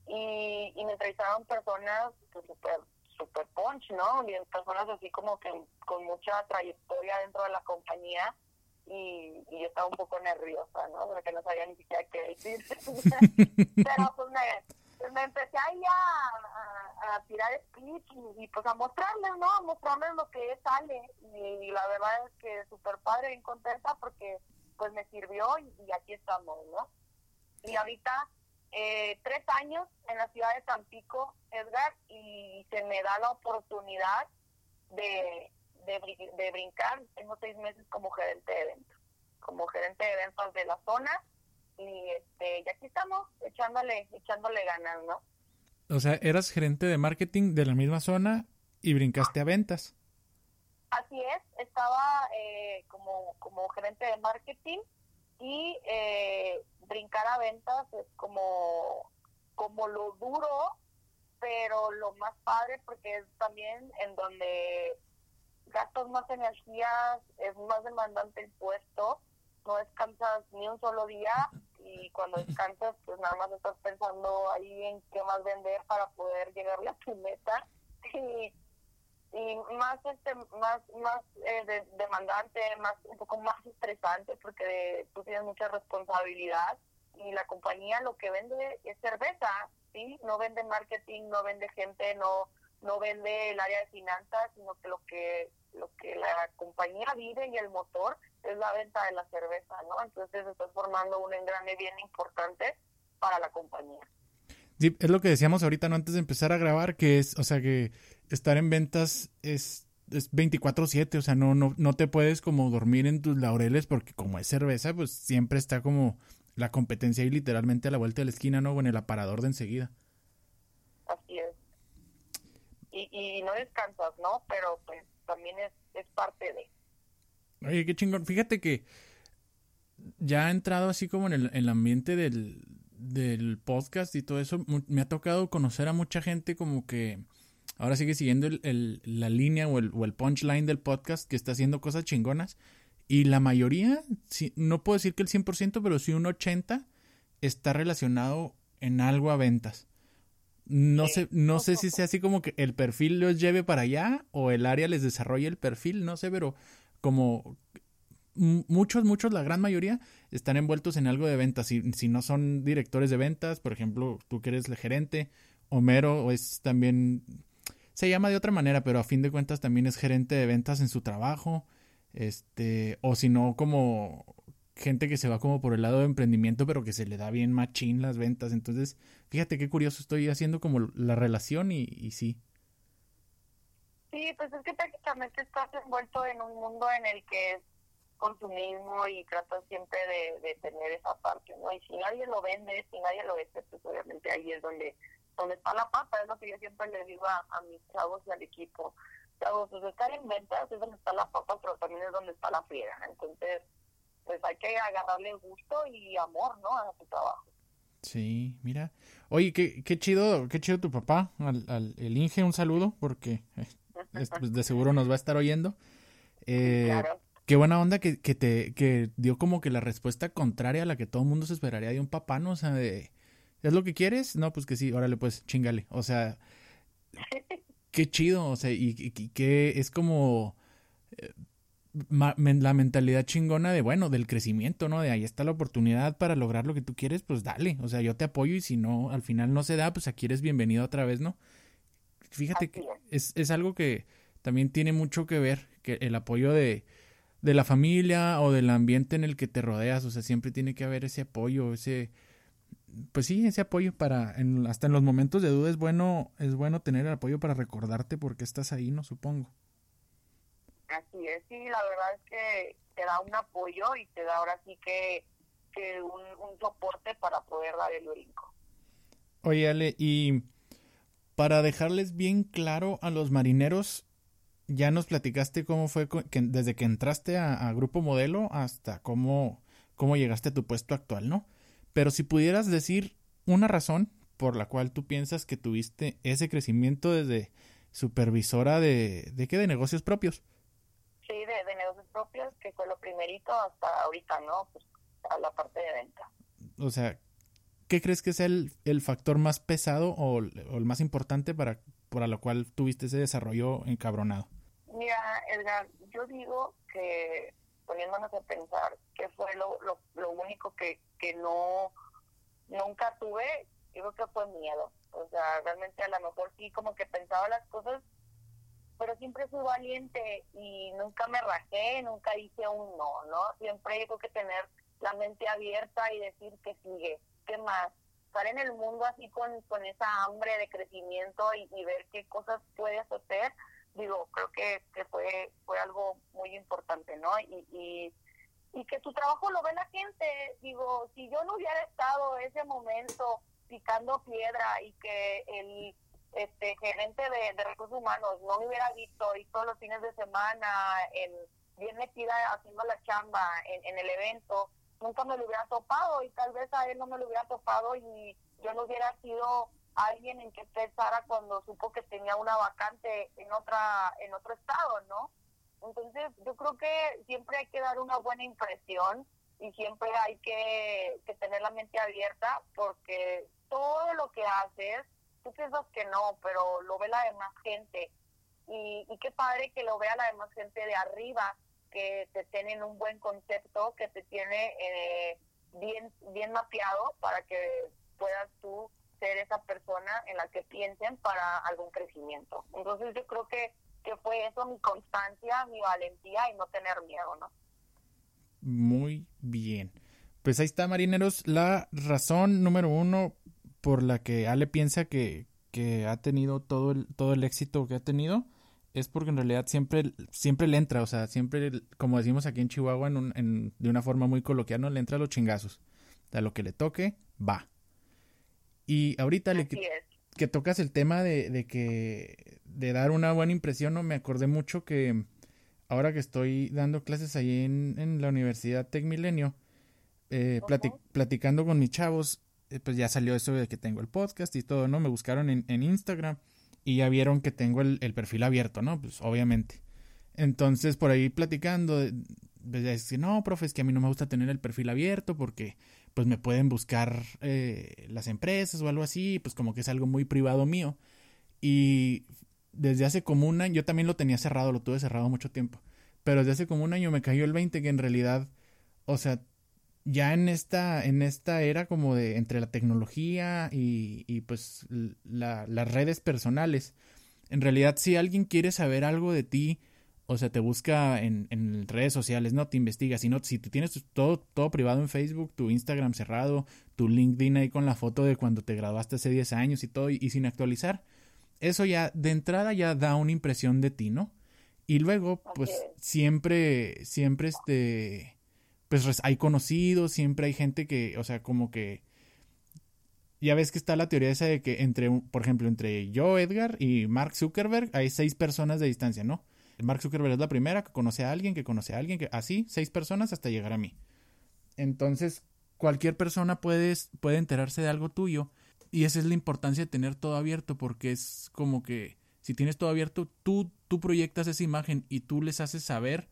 Y, y me entrevistaron personas pues, super punch, ¿no? Y personas así como que con mucha trayectoria dentro de la compañía y, y yo estaba un poco nerviosa, ¿no? Porque no sabía ni siquiera qué decir. *laughs* Pero pues me, me empecé ahí a, a, tirar speech y, pues a mostrarles, ¿no? A mostrarles lo que sale. Y, la verdad es que súper padre, bien contenta porque pues me sirvió y, aquí estamos, ¿no? Y ahorita eh, tres años en la ciudad de Tampico, Edgar, y se me da la oportunidad de de, de brincar, tengo seis meses como gerente de eventos. como gerente de ventas de la zona y este y aquí estamos echándole echándole ganas, ¿no? O sea, eras gerente de marketing de la misma zona y brincaste a ventas. Así es, estaba eh, como, como gerente de marketing y eh, brincar a ventas es como, como lo duro, pero lo más padre porque es también en donde gastas más energías, es más demandante el puesto, no descansas ni un solo día y cuando descansas pues nada más estás pensando ahí en qué más vender para poder llegarle a tu meta. *laughs* Y, y más este más más eh, demandante más un poco más estresante porque tú tienes mucha responsabilidad y la compañía lo que vende es cerveza sí no vende marketing no vende gente no no vende el área de finanzas sino que lo que lo que la compañía vive y el motor es la venta de la cerveza, ¿no? Entonces está formando un engrane bien importante para la compañía. Sí, es lo que decíamos ahorita, ¿no? Antes de empezar a grabar, que es, o sea, que estar en ventas es, es 24-7, o sea, no, no, no te puedes como dormir en tus laureles porque como es cerveza, pues siempre está como la competencia ahí literalmente a la vuelta de la esquina, ¿no? O en el aparador de enseguida. Y, y no descansas, ¿no? Pero pues también es, parte de... Oye, qué chingón. Fíjate que ya ha entrado así como en el, el ambiente del, del podcast y todo eso, me ha tocado conocer a mucha gente como que ahora sigue siguiendo el, el, la línea o el, o el punchline del podcast que está haciendo cosas chingonas. Y la mayoría, no puedo decir que el 100%, pero sí un 80% está relacionado en algo a ventas. No sé, no sé si sea así como que el perfil los lleve para allá o el área les desarrolle el perfil, no sé, pero como muchos, muchos, la gran mayoría están envueltos en algo de ventas. Si, si no son directores de ventas, por ejemplo, tú que eres el gerente, Homero es también, se llama de otra manera, pero a fin de cuentas también es gerente de ventas en su trabajo. Este, o si no, como gente que se va como por el lado de emprendimiento, pero que se le da bien machín las ventas. Entonces, fíjate qué curioso estoy haciendo como la relación y, sí. Sí, pues es que prácticamente estás envuelto en un mundo en el que es consumismo y tratas siempre de, tener esa parte, ¿no? Y si nadie lo vende, si nadie lo vende, pues obviamente ahí es donde donde está la papa, es lo que yo siempre le digo a, a mis chavos y al equipo. Chavos, pues estar en ventas es donde está la papa, pero también es donde está la friega. Entonces, pues hay que agarrarle gusto y amor, ¿no? A tu trabajo. Sí, mira. Oye, qué, qué chido, qué chido tu papá, al, al el Inge, un saludo, porque eh, pues, de seguro nos va a estar oyendo. *laughs* Eh, claro. Qué buena onda que, que, te que dio como que la respuesta contraria a la que todo el mundo se esperaría de un papá, ¿no? O sea, de, ¿es lo que quieres? No, pues que sí, órale, pues chingale. O sea, *laughs* qué chido, o sea, y, y, que es como... Eh, la mentalidad chingona de, bueno, del crecimiento, ¿no? De ahí está la oportunidad para lograr lo que tú quieres, pues dale, o sea, yo te apoyo y si no, al final no se da, pues aquí eres bienvenido otra vez, ¿no? Fíjate que es, es algo que también tiene mucho que ver, que el apoyo de, de la familia o del ambiente en el que te rodeas, o sea, siempre tiene que haber ese apoyo, ese, pues sí, ese apoyo para, en, hasta en los momentos de duda es bueno, es bueno tener el apoyo para recordarte porque estás ahí, ¿no? Supongo. Así es, sí, la verdad es que te da un apoyo y te da ahora sí que, que un, un soporte para poder dar el brinco. Oye, Ale, y para dejarles bien claro a los marineros, ya nos platicaste cómo fue que, desde que entraste a, a, Grupo Modelo hasta cómo, cómo llegaste a tu puesto actual, ¿no? Pero si pudieras decir una razón por la cual tú piensas que tuviste ese crecimiento desde supervisora de, ¿de qué? De negocios propios. Sí, de, de, negocios propios, que fue lo primerito hasta ahorita, ¿no? Pues a la parte de venta. O sea, ¿qué crees que es el, el factor más pesado o, o, el más importante para, para lo cual tuviste ese desarrollo encabronado? Mira, Edgar, yo digo que poniéndonos a pensar qué fue lo, lo, lo único que, que no nunca tuve, yo creo que fue miedo. O sea, realmente a lo mejor sí como que pensaba las cosas pero siempre fui valiente y nunca me rajé, nunca hice un no, ¿no? Siempre tengo que tener la mente abierta y decir que sigue, qué más, estar en el mundo así con, con esa hambre de crecimiento y, ver qué cosas puedes hacer, digo, creo que, que fue, fue algo muy importante, ¿no? Y, y, y que tu trabajo lo ve la gente. Digo, si yo no hubiera estado ese momento picando piedra y que el este gerente de, recursos humanos no me hubiera visto y todos los fines de semana en, bien metida haciendo la chamba en, en el evento, nunca me lo hubiera topado y tal vez a él no me lo hubiera topado y yo no hubiera sido alguien en que pensara cuando supo que tenía una vacante en otra en otro estado, ¿no? Entonces, yo creo que siempre hay que dar una buena impresión y siempre hay que, tener la mente abierta porque todo lo que haces, tú piensas que no, pero lo ve la demás gente. Y, y qué padre que lo vea la demás gente de arriba, que te tienen un buen concepto, que te tiene eh, bien, bien mapeado para que puedas tú ser esa persona en la que piensen para algún crecimiento. Entonces yo creo que que fue eso, mi constancia, mi valentía y no tener miedo, ¿no? Muy bien. Pues ahí está, marineros, la razón número uno por la que Ale piensa que, que ha tenido todo el, todo el éxito que ha tenido es porque en realidad siempre, siempre le entra, o sea, siempre, como decimos aquí en Chihuahua, en, en de una forma muy coloquial, no le entra a los chingazos. A lo que le toque, va. Y ahorita le, que tocas el tema de, de, que de dar una buena impresión, ¿no? Me acordé mucho que ahora que estoy dando clases ahí en, en la Universidad Tec Milenio, eh, platicando con mis chavos, pues ya salió eso de que tengo el podcast y todo, ¿no? Me buscaron en, en Instagram y ya vieron que tengo el, el, perfil abierto, ¿no? Pues obviamente. Entonces, por ahí platicando, pues ya decir, no, profe, es que a mí no me gusta tener el perfil abierto porque pues me pueden buscar eh, las empresas o algo así, pues como que es algo muy privado mío. Y desde hace como un año, yo también lo tenía cerrado, lo tuve cerrado mucho tiempo, pero desde hace como un año me cayó el 20 que en realidad, o sea, ya en esta, en esta era como de entre la tecnología y, y pues la, las redes personales, en realidad si alguien quiere saber algo de ti, o sea, te busca en, en redes sociales, no te investiga, sino si tú tienes todo, todo privado en Facebook, tu Instagram cerrado, tu LinkedIn ahí con la foto de cuando te graduaste hace 10 años y todo, y, sin actualizar, eso ya de entrada ya da una impresión de ti, ¿no? Y luego, pues siempre, siempre este, pues hay conocidos, siempre hay gente que, o sea, como que, ya ves que está la teoría esa de que entre, por ejemplo, entre yo, Edgar, y Mark Zuckerberg, hay seis personas de distancia, ¿no? Mark Zuckerberg es la primera que conoce a alguien, que conoce a alguien, que así, seis personas hasta llegar a mí. Entonces, cualquier persona puede, puede enterarse de algo tuyo y esa es la importancia de tener todo abierto porque es como que si tienes todo abierto, tú, tú proyectas esa imagen y tú les haces saber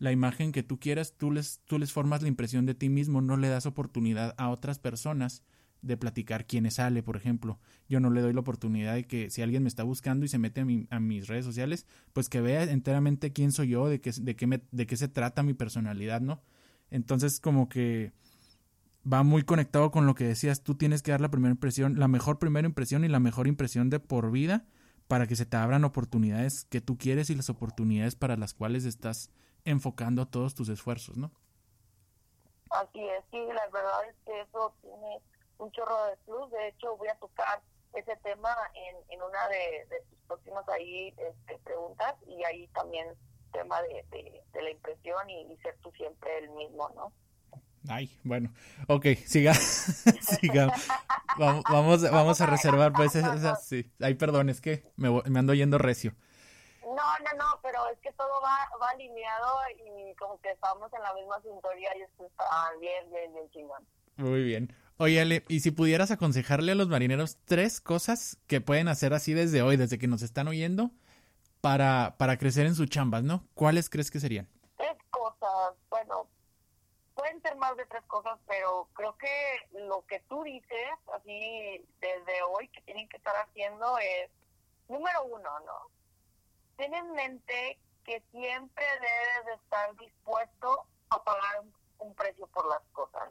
la imagen que tú quieras, tú les, tú les formas la impresión de ti mismo, no le das oportunidad a otras personas de platicar quién sale, por ejemplo. Yo no le doy la oportunidad de que si alguien me está buscando y se mete a, mi, a mis redes sociales, pues que vea enteramente quién soy yo, de qué, de, qué me, de qué se trata mi personalidad, ¿no? Entonces como que va muy conectado con lo que decías, tú tienes que dar la primera impresión, la mejor primera impresión y la mejor impresión de por vida para que se te abran oportunidades que tú quieres y las oportunidades para las cuales estás enfocando todos tus esfuerzos, ¿no? Así es, sí, la verdad es que eso tiene un chorro de plus. De hecho, voy a tocar ese tema en, en una de, tus próximas ahí este, preguntas y ahí también tema de, de, la impresión y, ser tú siempre el mismo, ¿no? Ay, bueno, ok, siga, *laughs* siga. Vamos, vamos, vamos a reservar, pues, sí. Ay, perdón, es que me, me ando yendo recio. No, no, no, pero es que todo va, va alineado y como que estamos en la misma sintonía y esto está bien, bien, bien chingón. Muy bien. Oye, Ale, y si pudieras aconsejarle a los marineros tres cosas que pueden hacer así desde hoy, desde que nos están oyendo, para, para crecer en sus chambas, ¿no? ¿Cuáles crees que serían? Tres cosas. Bueno, pueden ser más de tres cosas, pero creo que lo que tú dices, así desde hoy, que tienen que estar haciendo es, número uno, ¿no? Ten en mente que siempre debes de estar dispuesto a pagar un precio por las cosas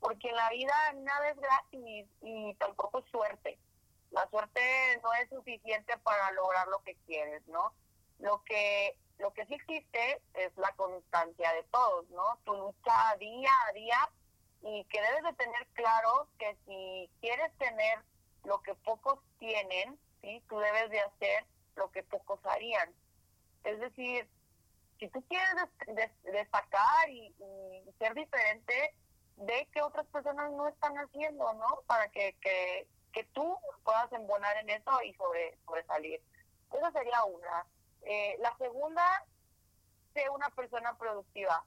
porque en la vida nada es gratis y tampoco es suerte. La suerte no es suficiente para lograr lo que quieres, ¿no? Lo que lo que sí existe es la constancia de todos, ¿no? Tu lucha día a día y que debes de tener claro que si quieres tener lo que pocos tienen, ¿sí? Tú debes de hacer lo que pocos harían. Es decir, si tú quieres destacar y, ser diferente, ve que otras personas no están haciendo, ¿no? Para que, que, que tú puedas embonar en eso y sobre, sobresalir. Esa sería una. Eh, la segunda, sé una persona productiva.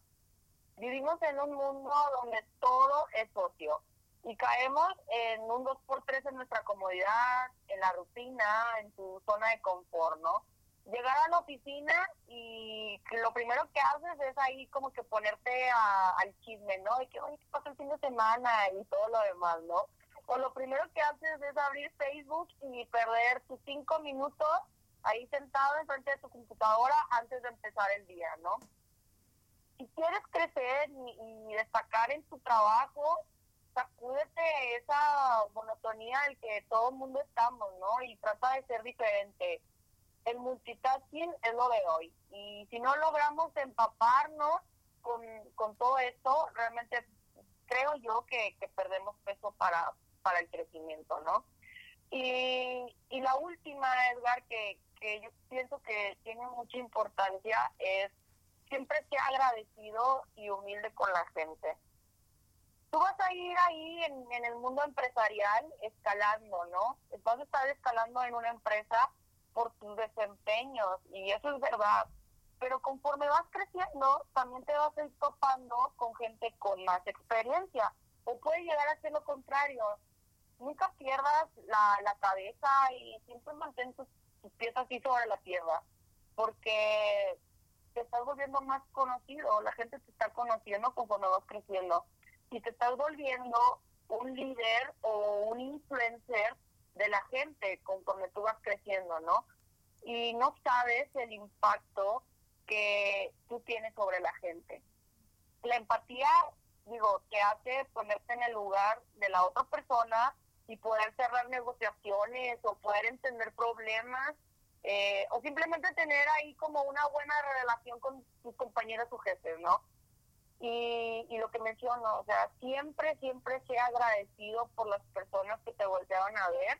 Vivimos en un mundo donde todo es socio y caemos en un 2x3 en nuestra comodidad, en la rutina, en tu zona de confort, ¿no? Llegar a la oficina y lo primero que haces es ahí como que ponerte al chisme, ¿no? Y que, oye, ¿qué pasa el fin de semana? Y todo lo demás, ¿no? O lo primero que haces es abrir Facebook y perder tus cinco minutos ahí sentado enfrente de tu computadora antes de empezar el día, ¿no? Si quieres crecer y, destacar en tu trabajo, sacúdete esa monotonía del que todo el mundo estamos, ¿no? Y trata de ser diferente. El multitasking es lo de hoy. Y si no logramos empaparnos con, con todo esto, realmente creo yo que, que perdemos peso para, para el crecimiento, ¿no? Y, y la última, Edgar, que, que yo pienso que tiene mucha importancia es siempre ser agradecido y humilde con la gente. Tú vas a ir ahí en, el mundo empresarial escalando, ¿no? Vas a estar escalando en una empresa por tus desempeños y eso es verdad. Pero conforme vas creciendo, también te vas a ir topando con gente con más experiencia. O puede llegar a ser lo contrario. Nunca pierdas la, la cabeza y siempre mantén tus tus pies así sobre la tierra, porque te estás volviendo más conocido, la gente te está conociendo conforme vas creciendo. Si te estás volviendo un líder o un influencer de la gente conforme tú vas creciendo, ¿no? Y no sabes el impacto que tú tienes sobre la gente. La empatía, digo, te hace ponerte en el lugar de la otra persona y poder cerrar negociaciones o poder entender problemas eh, o simplemente tener ahí como una buena relación con tus compañeros o jefes, ¿no? Y, lo que menciono, o sea, siempre, siempre sea agradecido por las personas que te volteaban a ver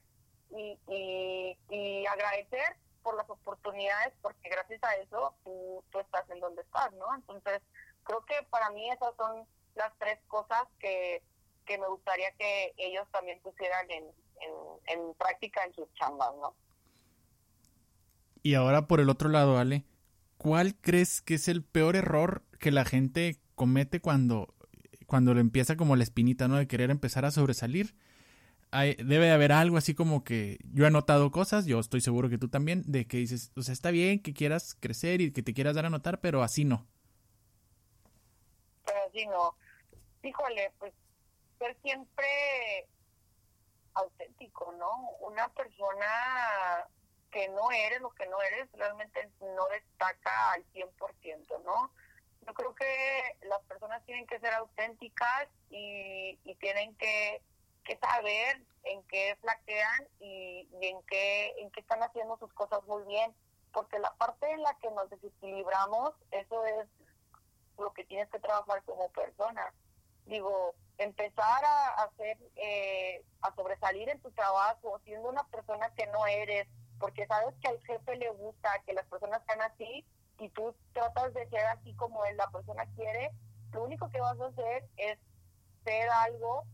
y, y, y agradecer por las oportunidades, porque gracias a eso tú, tú estás en donde estás, ¿no? Entonces, creo que para mí esas son las tres cosas que que me gustaría que ellos también pusieran en, en, práctica en sus chambas, ¿no? Y ahora por el otro lado, Ale, ¿cuál crees que es el peor error que la gente comete cuando, cuando le empieza como la espinita, ¿no? De querer empezar a sobresalir. Hay, debe de haber algo así como que yo he notado cosas, yo estoy seguro que tú también, de que dices, o sea, está bien que quieras crecer y que te quieras dar a notar, pero así no. Pero así no. Híjole, pues ser siempre auténtico, ¿no? Una persona que no eres lo que no eres realmente no destaca al 100%, ¿no? Yo creo que las personas tienen que ser auténticas y, tienen que, saber en qué flaquean y, y, en qué en qué están haciendo sus cosas muy bien, porque la parte en la que nos desequilibramos, eso es lo que tienes que trabajar como persona. Digo, empezar a hacer, eh, a sobresalir en tu trabajo, siendo una persona que no eres, porque sabes que al jefe le gusta que las personas sean así y tú tratas de ser así como la persona quiere, lo único que vas a hacer es ser algo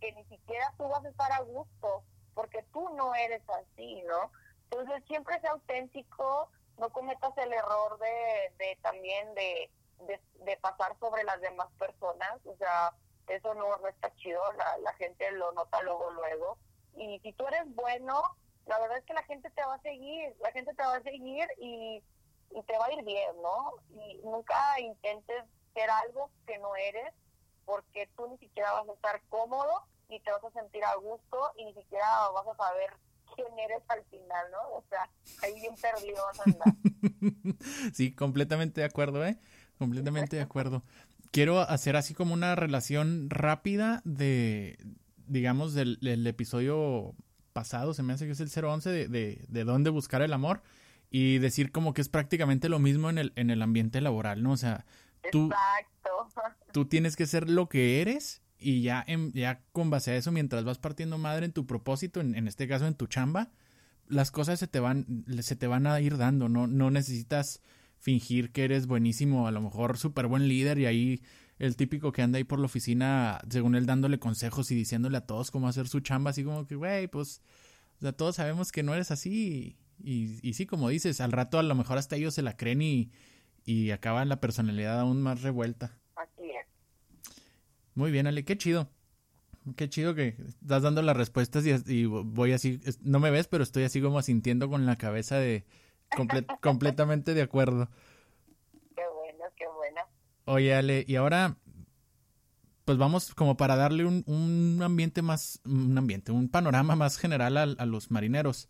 que ni siquiera tú vas a estar a gusto, porque tú no eres así, ¿no? Entonces siempre sea auténtico, no cometas el error de, de también de, de, de pasar sobre las demás personas, o sea, eso no, está chido, la, la gente lo nota luego, luego. Y si tú eres bueno, la verdad es que la gente te va a seguir, la gente te va a seguir y, y te va a ir bien, ¿no? Y nunca intentes ser algo que no eres, porque tú ni siquiera vas a estar cómodo, ni te vas a sentir a gusto, y ni siquiera vas a saber quién eres al final, ¿no? O sea, ahí bien perdido vas a andar. *laughs* sí, completamente de acuerdo, ¿eh? Completamente de acuerdo quiero hacer así como una relación rápida de, digamos, del, episodio pasado, se me hace que es el 011, de, de, de dónde buscar el amor y decir como que es prácticamente lo mismo en el, en el ambiente laboral, ¿no? O sea, tú, tú tienes que ser lo que eres y ya, en, ya con base a eso, mientras vas partiendo madre en tu propósito, en, en este caso en tu chamba, las cosas se te van, se te van a ir dando, no, no necesitas fingir que eres buenísimo, a lo mejor súper buen líder y ahí el típico que anda ahí por la oficina, según él dándole consejos y diciéndole a todos cómo hacer su chamba, así como que, güey, pues, o sea, todos sabemos que no eres así. Y, y sí, como dices, al rato a lo mejor hasta ellos se la creen y, y acaban la personalidad aún más revuelta. Así es. Muy bien, Ale, qué chido. Qué chido que estás dando las respuestas y, y voy así, no me ves, pero estoy así como asintiendo con la cabeza de comple *laughs* completamente de acuerdo. Qué bueno, qué bueno. Oye, Ale, y ahora, pues vamos como para darle un, un ambiente más, un ambiente, un panorama más general a, a, los marineros.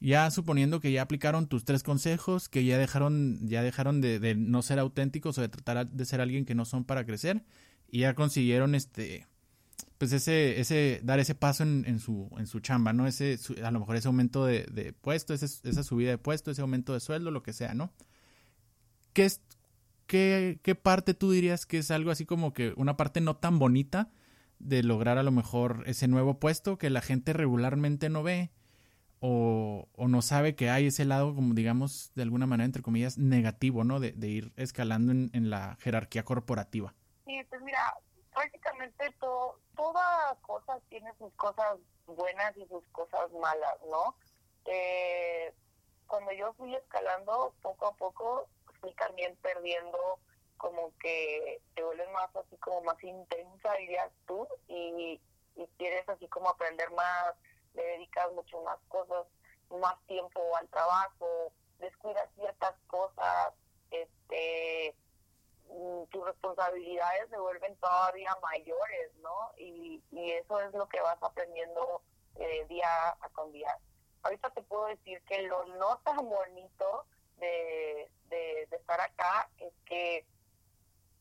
Ya suponiendo que ya aplicaron tus tres consejos, que ya dejaron, ya dejaron de, no ser auténticos o de tratar de ser alguien que no son para crecer, y ya consiguieron este, pues ese, ese, dar ese paso en, su, en su chamba, ¿no? Ese, a lo mejor ese aumento de, puesto, esa subida de puesto, ese aumento de sueldo, lo que sea, ¿no? ¿Qué es, qué, qué parte tú dirías que es algo así como que una parte no tan bonita de lograr a lo mejor ese nuevo puesto que la gente regularmente no ve? O, no sabe que hay ese lado, como digamos, de alguna manera, entre comillas, negativo, ¿no? De, ir escalando en, la jerarquía corporativa. Sí, pues mira, prácticamente todo, toda cosa tiene sus cosas buenas y sus cosas malas, ¿no? Eh, cuando yo fui escalando, poco a poco, fui también perdiendo como que te vuelves más así como más intensa, dirías tú, y quieres así como aprender más, le dedicas mucho más cosas, más tiempo al trabajo, descuidas ciertas cosas, este tus responsabilidades se vuelven todavía mayores, ¿no? Y, y eso es lo que vas aprendiendo eh, día a con día. Ahorita te puedo decir que lo no tan bonito de, de, de estar acá es que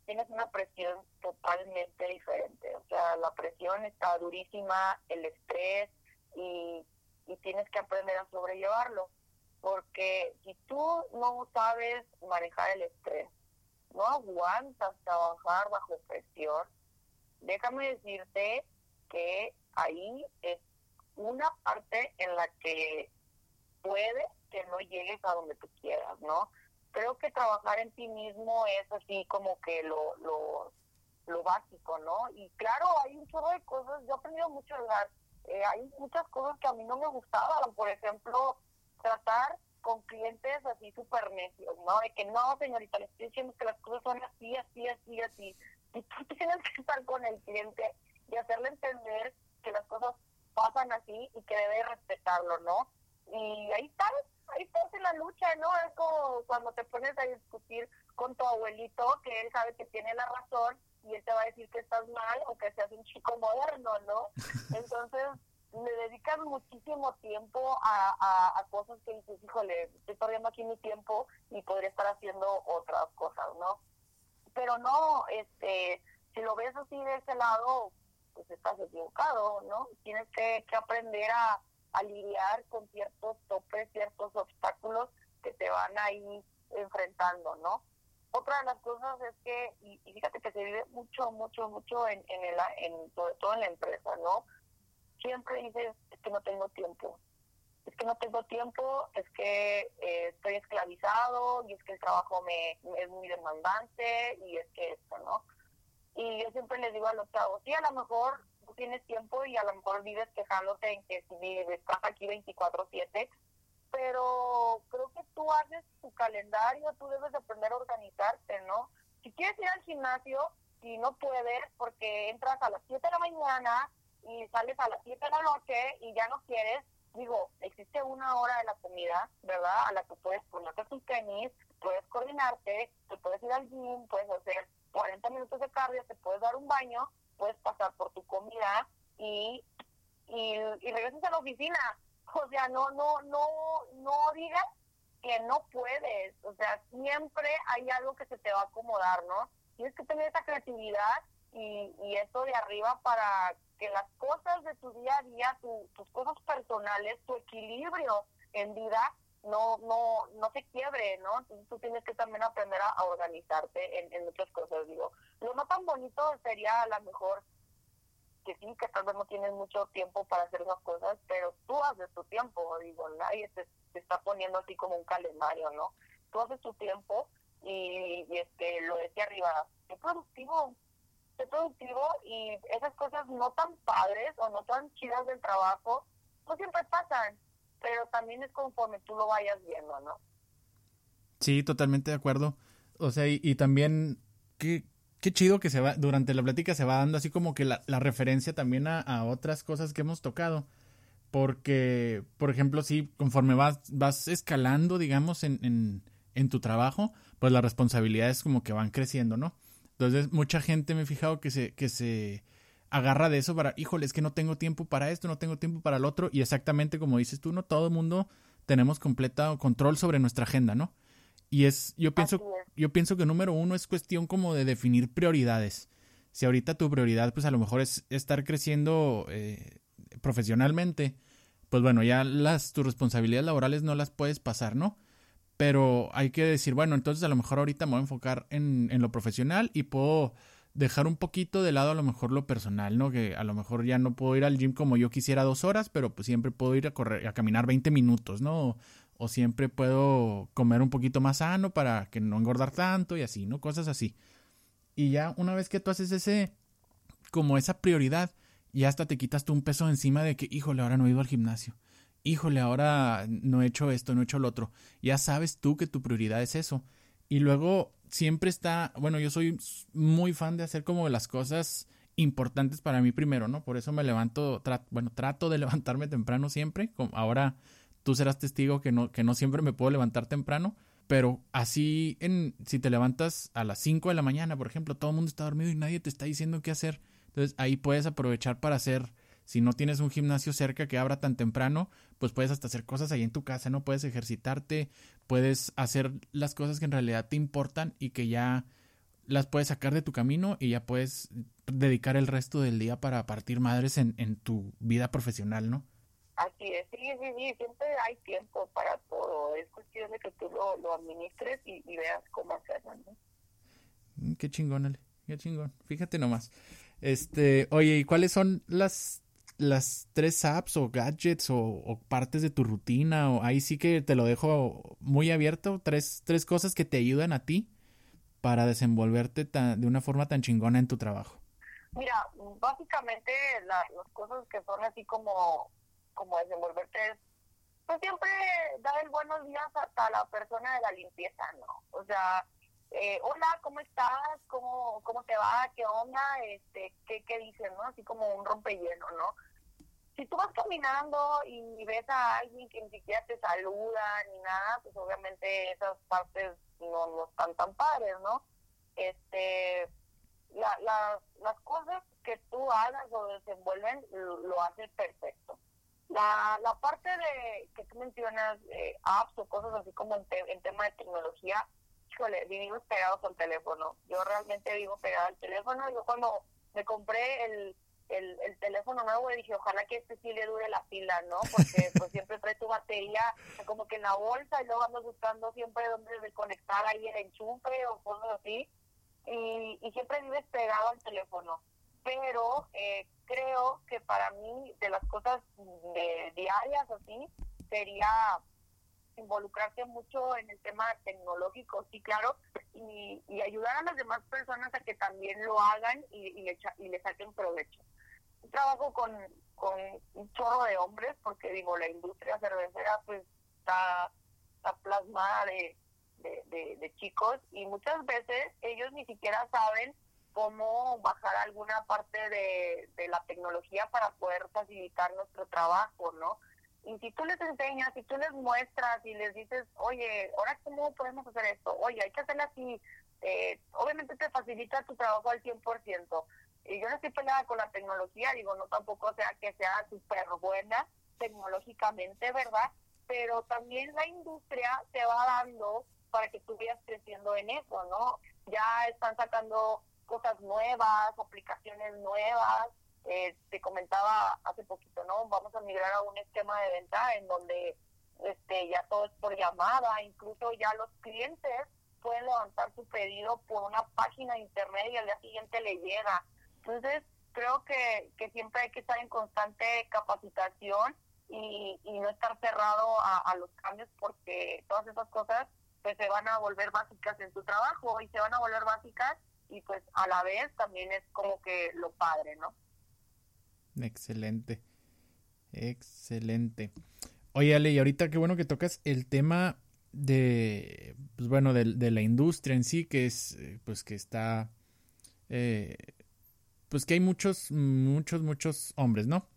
tienes una presión totalmente diferente. O sea, la presión está durísima, el estrés, y, y tienes que aprender a sobrellevarlo. Porque si tú no sabes manejar el estrés, no aguantas trabajar bajo presión, déjame decirte que ahí es una parte en la que puede que no llegues a donde tú quieras, ¿no? Creo que trabajar en ti mismo es así como que lo, lo, lo básico, ¿no? Y claro, hay un chorro de cosas, yo he aprendido mucho, ¿verdad? Eh, hay muchas cosas que a mí no me gustaban, por ejemplo, tratar con clientes así súper necios, ¿no? De que no, señorita, le estoy diciendo que las cosas son así, así, así, así. Y tú *laughs* tienes que estar con el cliente y hacerle entender que las cosas pasan así y que debe respetarlo, ¿no? Y ahí estás, ahí estás en la lucha, ¿no? Es como cuando te pones a discutir con tu abuelito, que él sabe que tiene la razón y él te va a decir que estás mal o que seas un chico moderno, ¿no? *laughs* Entonces, le dedican muchísimo tiempo a, a, a, cosas que dices, híjole, estoy perdiendo aquí mi tiempo y podría estar haciendo otras cosas, ¿no? Pero no, este, si lo ves así de ese lado, pues estás equivocado, ¿no? Tienes que, que aprender a, a lidiar con ciertos topes, ciertos obstáculos que te van ahí enfrentando, ¿no? Otra de las cosas es que, y, fíjate que se vive mucho, mucho, mucho en, en, el, en sobre todo en la empresa, ¿no? siempre dices, es que no tengo tiempo, es que no tengo tiempo, es que eh, estoy esclavizado y es que el trabajo me, me, es muy demandante y es que esto, ¿no? Y yo siempre les digo a los chavos, sí, a lo mejor tú tienes tiempo y a lo mejor vives quejándote en que si estás aquí 24/7, pero creo que tú haces tu calendario, tú debes aprender a organizarte, ¿no? Si quieres ir al gimnasio y no puedes porque entras a las 7 de la mañana y sales a las 7 de la noche y ya no quieres, digo, existe una hora de la comida, ¿verdad? A la que puedes ponerte tus tenis, puedes coordinarte, te puedes ir al gym, puedes hacer 40 minutos de cardio, te puedes dar un baño, puedes pasar por tu comida y, y, y regresas a la oficina. O sea, no, no, no, no digas que no puedes. O sea, siempre hay algo que se te va a acomodar, ¿no? Tienes que tener esa creatividad y, y eso de arriba para que las cosas de tu día a día, tu, tus cosas personales, tu equilibrio en vida no no no se quiebre, ¿no? Entonces tú tienes que también aprender a, organizarte en, en, muchas cosas, digo. Lo no tan bonito sería a lo mejor que sí, que tal vez no tienes mucho tiempo para hacer esas cosas, pero tú haces tu tiempo, digo, nadie te, te está poniendo así como un calendario, ¿no? Tú haces tu tiempo y, este lo decía arriba, qué productivo, qué productivo y esas cosas no tan padres o no tan chidas del trabajo, no siempre pasan, pero también es conforme tú lo vayas viendo, ¿no? Sí, totalmente de acuerdo. O sea, y, también, qué, qué chido que se va, durante la plática se va dando así como que la, referencia también a, a, otras cosas que hemos tocado. Porque, por ejemplo, sí, conforme vas, vas escalando, digamos, en, en, en tu trabajo, pues las responsabilidades como que van creciendo, ¿no? Entonces, mucha gente me he fijado que se, que se agarra de eso para, híjole, es que no tengo tiempo para esto, no tengo tiempo para el otro, y exactamente como dices tú, ¿no? Todo el mundo tenemos completo control sobre nuestra agenda, ¿no? Y es, yo pienso, yo pienso que número uno es cuestión como de definir prioridades. Si ahorita tu prioridad, pues a lo mejor es estar creciendo eh, profesionalmente, pues bueno, ya las tus responsabilidades laborales no las puedes pasar, ¿no? Pero hay que decir, bueno, entonces a lo mejor ahorita me voy a enfocar en, en lo profesional y puedo dejar un poquito de lado a lo mejor lo personal, ¿no? Que a lo mejor ya no puedo ir al gym como yo quisiera dos horas, pero pues siempre puedo ir a correr, a caminar 20 minutos, ¿no? O, siempre puedo comer un poquito más sano para que no engordar tanto y así, ¿no? Cosas así. Y ya una vez que tú haces ese, como esa prioridad, ya hasta te quitas tú un peso encima de que, híjole, ahora no he ido al gimnasio. Híjole, ahora no he hecho esto, no he hecho lo otro. Ya sabes tú que tu prioridad es eso. Y luego siempre está, bueno, yo soy muy fan de hacer como las cosas importantes para mí primero, ¿no? Por eso me levanto, bueno, trato de *laughs* levantarme temprano siempre. Ahora tú serás testigo que no, que no siempre me puedo levantar temprano, pero así en, si te levantas a las 5 de la mañana, por ejemplo, todo el mundo está dormido y nadie te está diciendo qué hacer. Entonces ahí puedes aprovechar para hacer si no tienes un gimnasio cerca que abra tan temprano, pues puedes hasta hacer cosas ahí en tu casa, ¿no? Puedes ejercitarte, puedes hacer las cosas que en realidad te importan y que ya las puedes sacar de tu camino y ya puedes dedicar el resto del día para partir madres en, en tu vida profesional, ¿no? Así es, sí, sí, sí, siempre hay tiempo para todo, es cuestión de que tú lo, lo administres y, veas cómo hacerlo, ¿no? Mm, qué chingón, Ale, qué chingón, fíjate nomás. Este, oye, ¿y cuáles son las las tres apps o gadgets o, partes de tu rutina o ahí sí que te lo dejo muy abierto, tres, tres cosas que te ayudan a ti para desenvolverte de una forma tan chingona en tu trabajo. Mira, básicamente las cosas que son así como, como desenvolverte es pues siempre dar el buenos días hasta la persona de la limpieza, ¿no? O sea, eh, hola, ¿cómo estás? ¿Cómo, ¿Cómo te va? ¿Qué onda? Este, ¿qué, ¿Qué dicen, no? Así como un rompelleno, ¿no? Si tú vas caminando y ves a alguien que ni siquiera te saluda ni nada, pues obviamente esas partes no, no están tan padres, ¿no? Este, la, la, las cosas que tú hagas o desenvuelven lo, haces perfecto. La, la parte de que tú mencionas, eh, apps o cosas así como en, en tema de tecnología, híjole, vivimos pegados al teléfono. Yo realmente vivo pegado al teléfono. Yo cuando me compré el, el, el teléfono nuevo dije, ojalá que este sí le dure la pila, ¿no? Porque *laughs* pues siempre trae tu batería como que en la bolsa y luego ando buscando siempre dónde conectar ahí el enchufe o cosas así. Y, y siempre vives pegado al teléfono. Pero eh, creo que para mí, de las cosas de, diarias así, sería involucrarse mucho en el tema tecnológico, sí, claro, y, ayudar a las demás personas a que también lo hagan y, y, le, y le saquen provecho. Trabajo con, un chorro de hombres, porque digo, la industria cervecera pues está, plasmada de, chicos y muchas veces ellos ni siquiera saben cómo bajar alguna parte de, de la tecnología para poder facilitar nuestro trabajo, ¿no? Y si tú les enseñas, si tú les muestras y les dices, oye, ahora cómo podemos hacer esto, oye, hay que hacerlo así, eh, obviamente te facilita tu trabajo al 100%. Y yo no estoy peleada con la tecnología, digo, no tampoco sea que sea súper buena tecnológicamente, ¿verdad? Pero también la industria te va dando para que tú vayas creciendo en eso, ¿no? Ya están sacando cosas nuevas, aplicaciones nuevas, eh, te comentaba hace poquito, ¿no? Vamos a migrar a un esquema de venta en donde este ya todo es por llamada, incluso ya los clientes pueden levantar su pedido por una página de internet y al día siguiente le llega. Entonces, creo que, que siempre hay que estar en constante capacitación y, y no estar cerrado a, a los cambios porque todas esas cosas pues se van a volver básicas en su trabajo y se van a volver básicas y pues a la vez también es como que lo padre, ¿no? Excelente, excelente. Oye, Ale, y ahorita qué bueno que tocas el tema de, pues bueno, de, de la industria en sí, que es, eh, pues que está, eh, pues que hay muchos, muchos, muchos hombres, ¿no?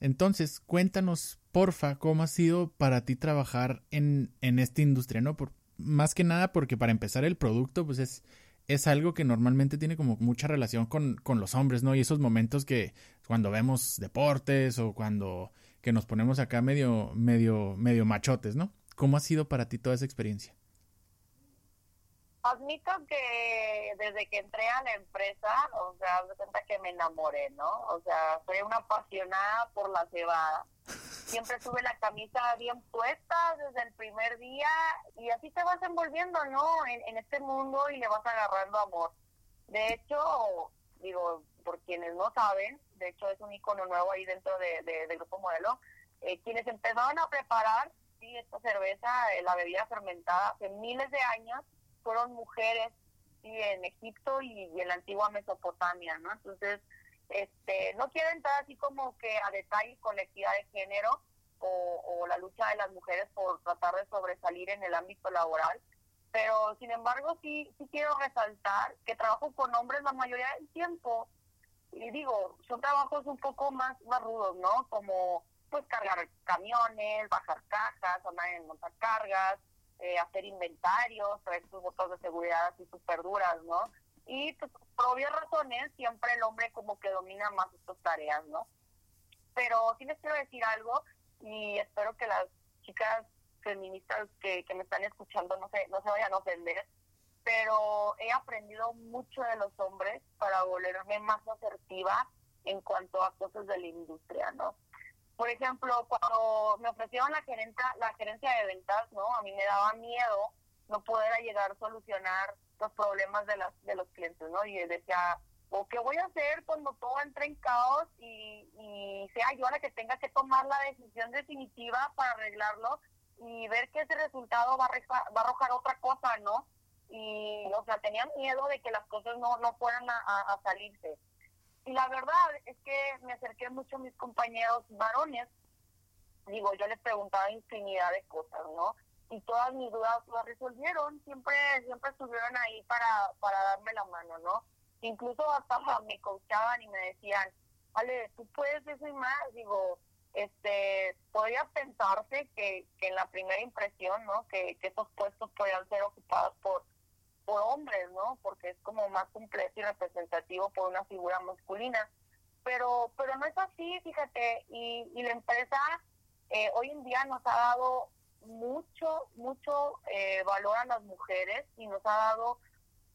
Entonces, cuéntanos, porfa, cómo ha sido para ti trabajar en, en esta industria, ¿no? Por, más que nada porque para empezar el producto, pues es, es algo que normalmente tiene como mucha relación con, con los hombres, ¿no? Y esos momentos que cuando vemos deportes o cuando que nos ponemos acá medio, medio, medio machotes, ¿no? ¿Cómo ha sido para ti toda esa experiencia? Admito que desde que entré a la empresa, o sea, de cuenta que me enamoré, ¿no? O sea, soy una apasionada por la cebada. Siempre tuve la camisa bien puesta desde el primer día y así te vas envolviendo, ¿no? En, en este mundo y le vas agarrando amor. De hecho, digo, por quienes no saben, de hecho es un icono nuevo ahí dentro de, de, del grupo modelo, eh, quienes empezaron a preparar esta cerveza, eh, la bebida fermentada, hace miles de años, fueron mujeres sí, en Egipto y, y, en la antigua Mesopotamia, ¿no? Entonces, este, no quiero entrar así como que a detalle con la equidad de género o, la lucha de las mujeres por tratar de sobresalir en el ámbito laboral, pero sin embargo sí, sí quiero resaltar que trabajo con hombres la mayoría del tiempo y digo, son trabajos un poco más, más rudos, ¿no? Como pues cargar camiones, bajar cajas, andar en montacargas, eh, hacer inventarios, traer sus botas de seguridad así súper duras, ¿no? Y pues, por obvias razones siempre el hombre como que domina más estas tareas, ¿no? Pero sí les quiero decir algo y espero que las chicas feministas que, que me están escuchando no se, no se vayan a ofender, pero he aprendido mucho de los hombres para volverme más asertiva en cuanto a cosas de la industria, ¿no? Por ejemplo, cuando me ofrecieron la gerencia, la gerencia de ventas, ¿no? A mí me daba miedo no poder llegar a solucionar los problemas de las de los clientes, ¿no? Y decía, ¿o qué voy a hacer cuando todo entre en caos y, y sea yo la que tenga que tomar la decisión definitiva para arreglarlo y ver que ese resultado va a, arrojar, va a arrojar otra cosa, ¿no? Y, o sea, tenía miedo de que las cosas no, no fueran a, a, a salirse. Y la verdad es que me acerqué mucho a mis compañeros varones. Digo, yo les preguntaba infinidad de cosas, ¿no? Y todas mis dudas las resolvieron. Siempre siempre estuvieron ahí para, para darme la mano, ¿no? Incluso hasta me coachaban y me decían, vale, tú puedes eso y más. Digo, este, podría pensarse que, que en la primera impresión, ¿no? Que, que esos puestos podrían ser ocupados por por hombres, ¿no? Porque es como más completo y representativo por una figura masculina. Pero, pero no es así, fíjate, y, y la empresa eh, hoy en día nos ha dado mucho, mucho eh, valor a las mujeres y nos ha dado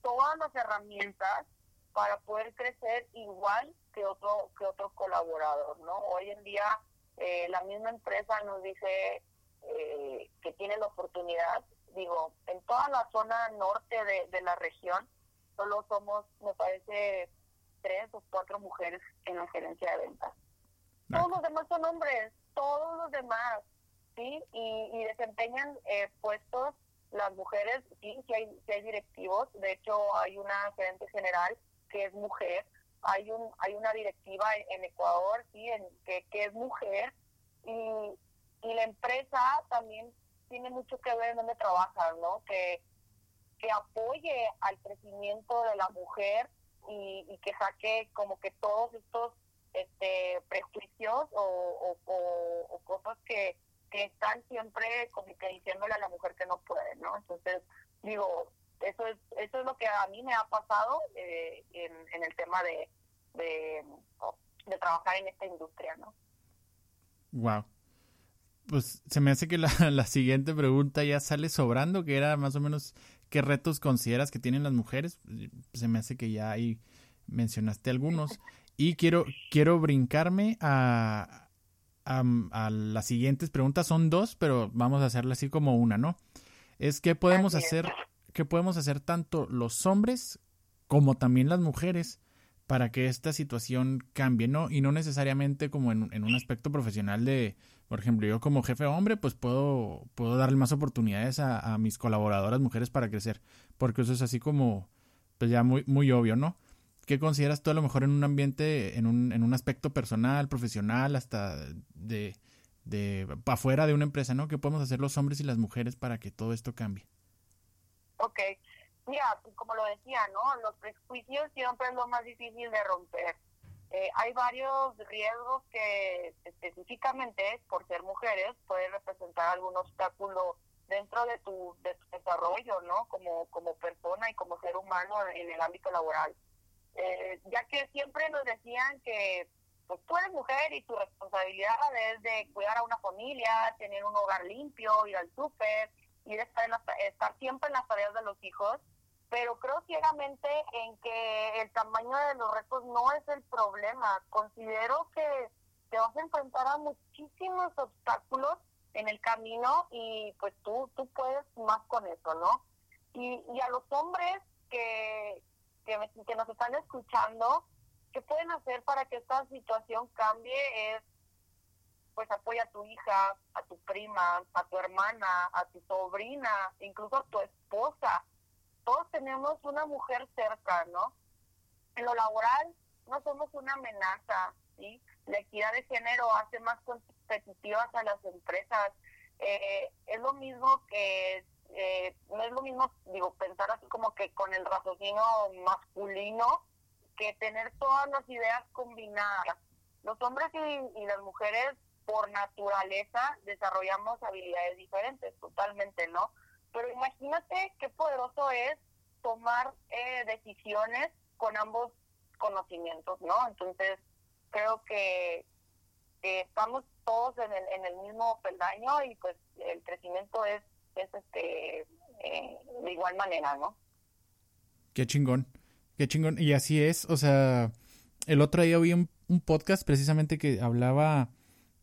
todas las herramientas para poder crecer igual que otro que otro colaborador, ¿no? Hoy en día eh, la misma empresa nos dice eh, que tiene la oportunidad digo, en toda la zona norte de, de la región, solo somos, me parece, tres o cuatro mujeres en la gerencia de ventas. Todos los demás son hombres, todos los demás, ¿sí? Y, y desempeñan eh, puestos las mujeres, sí, que hay, que hay directivos, de hecho hay una gerente general que es mujer, hay un hay una directiva en, Ecuador, sí, en, que, que es mujer, y, y la empresa también tiene mucho que ver en dónde trabajan, ¿no? Que, que apoye al crecimiento de la mujer y, y, que saque como que todos estos este prejuicios o, o cosas que, que están siempre como que diciéndole a la mujer que no puede, ¿no? Entonces, digo, eso es eso es lo que a mí me ha pasado eh, en, en el tema de, de, de trabajar en esta industria, ¿no? Wow pues se me hace que la, *laughs* la, siguiente pregunta ya sale sobrando, que era más o menos qué retos consideras que tienen las mujeres. Se me hace que ya ahí mencionaste algunos. Y quiero, quiero brincarme a, a, a las siguientes preguntas. Son dos, pero vamos a hacerla así como una, ¿no? Es qué podemos hacer, qué podemos hacer tanto los hombres como también las mujeres para que esta situación cambie, ¿no? Y no necesariamente como en, en, un aspecto profesional de, por ejemplo, yo como jefe hombre, pues puedo, puedo darle más oportunidades a, a, mis colaboradoras mujeres para crecer, porque eso es así como, pues ya muy, muy obvio, ¿no? ¿Qué consideras tú a lo mejor en un ambiente, en un, en un aspecto personal, profesional, hasta de, de afuera de una empresa, ¿no? ¿Qué podemos hacer los hombres y las mujeres para que todo esto cambie? Ok, mira, pues, como lo decía, ¿no? Los prejuicios siempre es lo más difícil de romper. Eh, hay varios riesgos que específicamente por ser mujeres pueden representar algún obstáculo dentro de tu, de tu desarrollo, ¿no? Como, como persona y como ser humano en el ámbito laboral. Eh, ya que siempre nos decían que pues tú eres mujer y tu responsabilidad es de cuidar a una familia, tener un hogar limpio, ir al súper, ir estar, estar siempre en las tareas de los hijos, pero creo ciegamente en que el tamaño de los retos no es el problema. Considero que te vas a enfrentar a muchísimos obstáculos en el camino y pues tú, tú puedes más con eso, ¿no? Y, y a los hombres que, que, me, que nos están escuchando, ¿qué pueden hacer para que esta situación cambie? Es, pues apoya a tu hija, a tu prima, a tu hermana, a tu sobrina, incluso a tu esposa todos tenemos una mujer cerca, ¿no? En lo laboral no somos una amenaza, ¿sí? La equidad de género hace más competitivas a las empresas. Eh, es lo mismo que, eh, no es lo mismo, digo, pensar así como que con el raciocinio masculino que tener todas las ideas combinadas. Los hombres y, las mujeres por naturaleza desarrollamos habilidades diferentes, totalmente, ¿no? Pero imagínate qué poderoso es tomar eh, decisiones con ambos conocimientos, ¿no? Entonces, creo que estamos todos en el, en el mismo peldaño y pues el crecimiento es, es este eh, de igual manera, ¿no? Qué chingón, qué chingón. Y así es, o sea, el otro día vi un, podcast precisamente que hablaba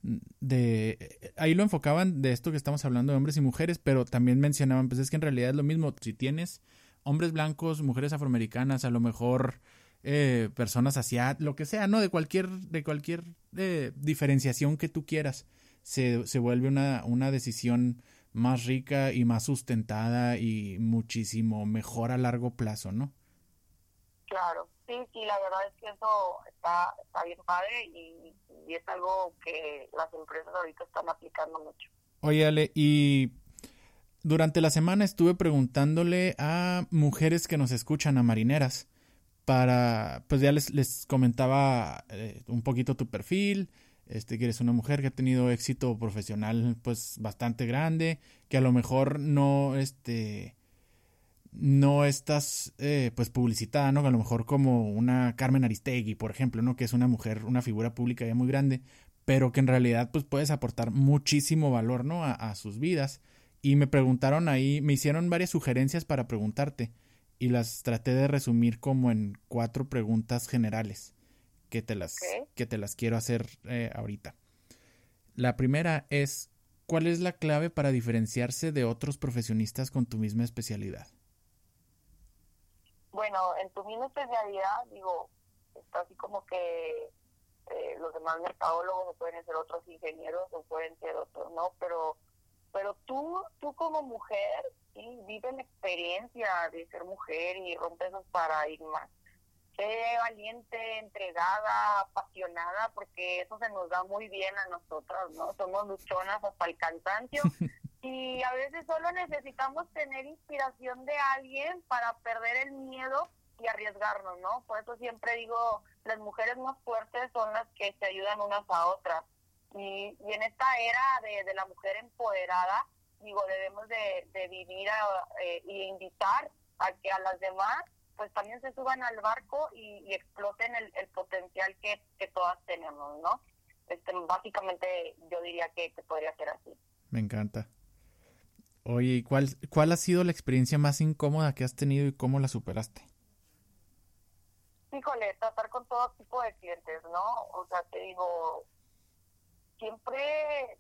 de ahí lo enfocaban de esto que estamos hablando de hombres y mujeres, pero también mencionaban, pues es que en realidad es lo mismo, si tienes hombres blancos, mujeres afroamericanas, a lo mejor eh, personas asiáticas, lo que sea, ¿no? De cualquier, de cualquier eh, diferenciación que tú quieras, se, se vuelve una, una decisión más rica y más sustentada y muchísimo mejor a largo plazo, ¿no? Claro, sí, sí, la verdad es que eso está, está bien padre y, y es algo que las empresas ahorita están aplicando mucho. Oye, Ale, y durante la semana estuve preguntándole a mujeres que nos escuchan, a marineras, para, pues ya les, les comentaba eh, un poquito tu perfil, este, que eres una mujer que ha tenido éxito profesional, pues bastante grande, que a lo mejor no, este, no estás, eh, pues publicitada, ¿no? A lo mejor como una Carmen Aristegui, por ejemplo, ¿no? Que es una mujer, una figura pública ya muy grande, pero que en realidad, pues puedes aportar muchísimo valor, ¿no? a sus vidas y me preguntaron ahí, me hicieron varias sugerencias para preguntarte y las traté de resumir como en cuatro preguntas generales que te las, que te las quiero hacer eh, ahorita. La primera es, ¿cuál es la clave para diferenciarse de otros profesionistas con tu misma especialidad? Bueno, en tu misma especialidad, digo, está así como que eh, los demás mercadólogos o pueden ser otros ingenieros o pueden ser otros, ¿no? Pero pero tú, tú como mujer, sí, vive la experiencia de ser mujer y rompe esos paradigmas. Sé valiente, entregada, apasionada, porque eso se nos da muy bien a nosotras, ¿no? Somos luchonas hasta el cansancio. *laughs* y a veces solo necesitamos tener inspiración de alguien para perder el miedo y arriesgarnos, ¿no? Por eso siempre digo, las mujeres más fuertes son las que se ayudan unas a otras. Y, y en esta era de, de, la mujer empoderada, digo, debemos de, de vivir eh, y invitar a que a las demás pues también se suban al barco y, y exploten el, el potencial que, que, todas tenemos, ¿no? Este, básicamente yo diría que, que podría ser así. Me encanta. Oye, ¿cuál, ¿cuál ha sido la experiencia más incómoda que has tenido y cómo la superaste? Híjole, tratar con todo tipo de clientes, ¿no? O sea, te digo, siempre,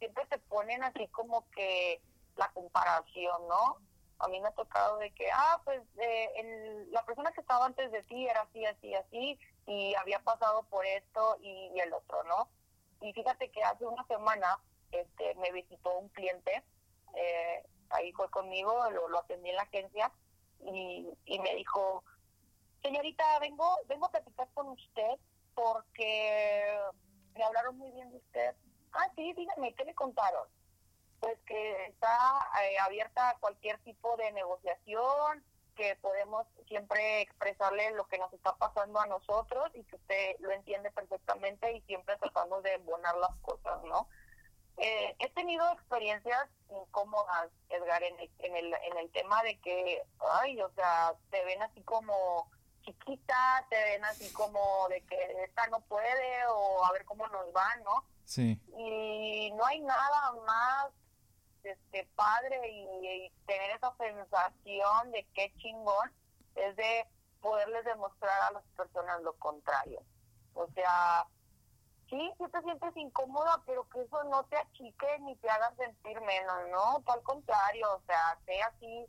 siempre te ponen así como que la comparación, ¿no? A mí me ha tocado de que, ah, pues eh, la persona que estaba antes de ti era así, así, así, y había pasado por esto y, el otro, ¿no? Y fíjate que hace una semana este, me visitó un cliente, eh, ahí fue conmigo, lo, lo atendí en la agencia, y, y me dijo, señorita, vengo, vengo a platicar con usted porque me hablaron muy bien de usted. Ah, sí, dígame, ¿qué le contaron? Pues que está eh, abierta a cualquier tipo de negociación, que podemos siempre expresarle lo que nos está pasando a nosotros y que usted lo entiende perfectamente y siempre tratamos de embonar las cosas, ¿no? Eh, he tenido experiencias incómodas, Edgar, en el, en, el, en el tema de que, ay, o sea, te ven así como chiquita, te ven así como de que esta no puede o a ver cómo nos va, ¿no? Sí. Y no hay nada más este padre y, tener esa sensación de qué chingón es de poderles demostrar a las personas lo contrario. O sea, sí, sí te sientes incómoda, pero que eso no te achique ni te haga sentir menos, ¿no? Al contrario, o sea, sea así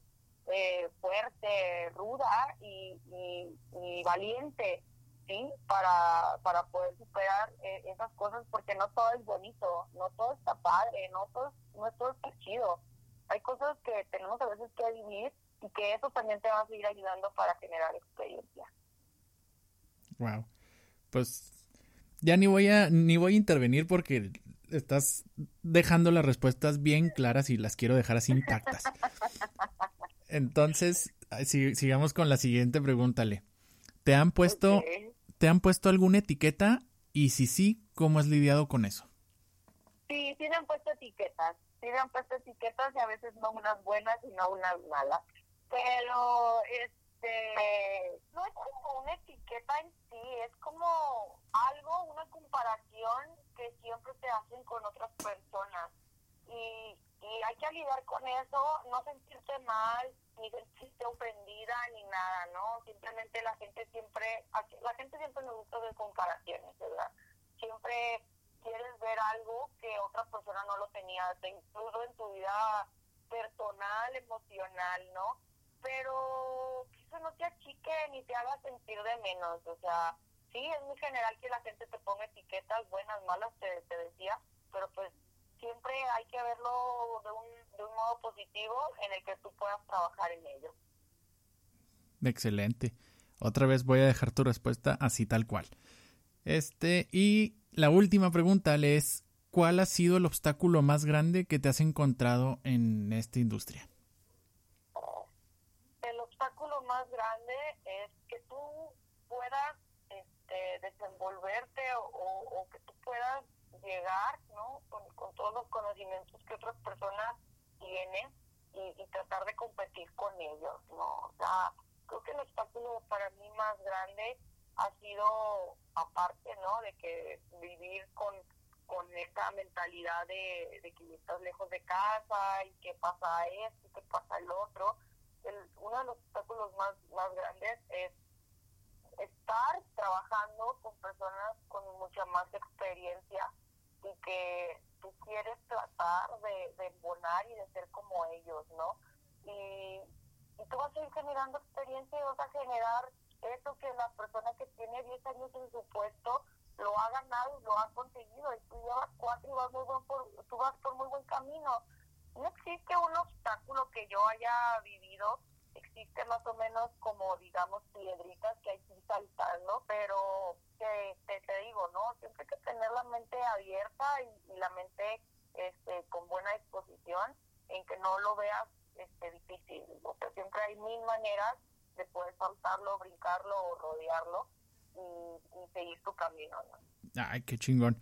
eh, fuerte, ruda y, y, valiente, ¿sí? Para, para poder superar eh, esas cosas, porque no todo es bonito, no todo está padre, no todo, no todo está chido. Hay cosas que tenemos a veces que vivir y que eso también te va a seguir ayudando para generar experiencia. Wow. Pues ya ni voy a ni voy a intervenir porque estás dejando las respuestas bien claras y las quiero dejar así intactas. Entonces, sigamos con la siguiente pregunta, ¿Te han puesto, ¿te han puesto alguna etiqueta? Y si sí, ¿cómo has lidiado con eso? Sí, sí me han puesto etiquetas. Sí me etiquetas y a veces no unas buenas y no unas malas. Pero, este, no es como una etiqueta en sí, es como algo, una comparación que siempre te hacen con otras personas. Y, y hay que lidiar con eso, no sentirte mal, ni sentirte ofendida, ni nada, ¿no? Simplemente la gente siempre, la gente siempre nos gusta ver comparaciones, ¿verdad? Siempre quieres ver algo que otra persona no lo tenía, incluso en tu vida personal, emocional, ¿no? Pero que eso no te achique ni te haga sentir de menos, o sea, sí, es muy general que la gente te ponga etiquetas buenas, malas, te, decía, pero pues siempre hay que verlo de un, de un modo positivo en el que tú puedas trabajar en ello. Excelente. Otra vez voy a dejar tu respuesta así tal cual. Este, y la última pregunta es, ¿cuál ha sido el obstáculo más grande que te has encontrado en esta industria? El obstáculo más grande es que tú puedas este, desenvolverte o, que tú puedas llegar ¿no? Con, todos los conocimientos que otras personas tienen y, tratar de competir con ellos. ¿no? O sea, creo que el obstáculo para mí más grande ha sido, aparte ¿no? de que vivir con, con esta mentalidad de, de que estás lejos de casa y que pasa esto y que pasa el otro, el, uno de los obstáculos más, más grandes es estar trabajando con personas con mucha más experiencia y que tú quieres tratar de, de embonar y de ser como ellos, ¿no? Y, y tú vas a ir generando experiencia y vas a generar eso que la persona que tiene 10 años en su puesto lo ha ganado y lo ha conseguido. Y tú Ay, qué chingón.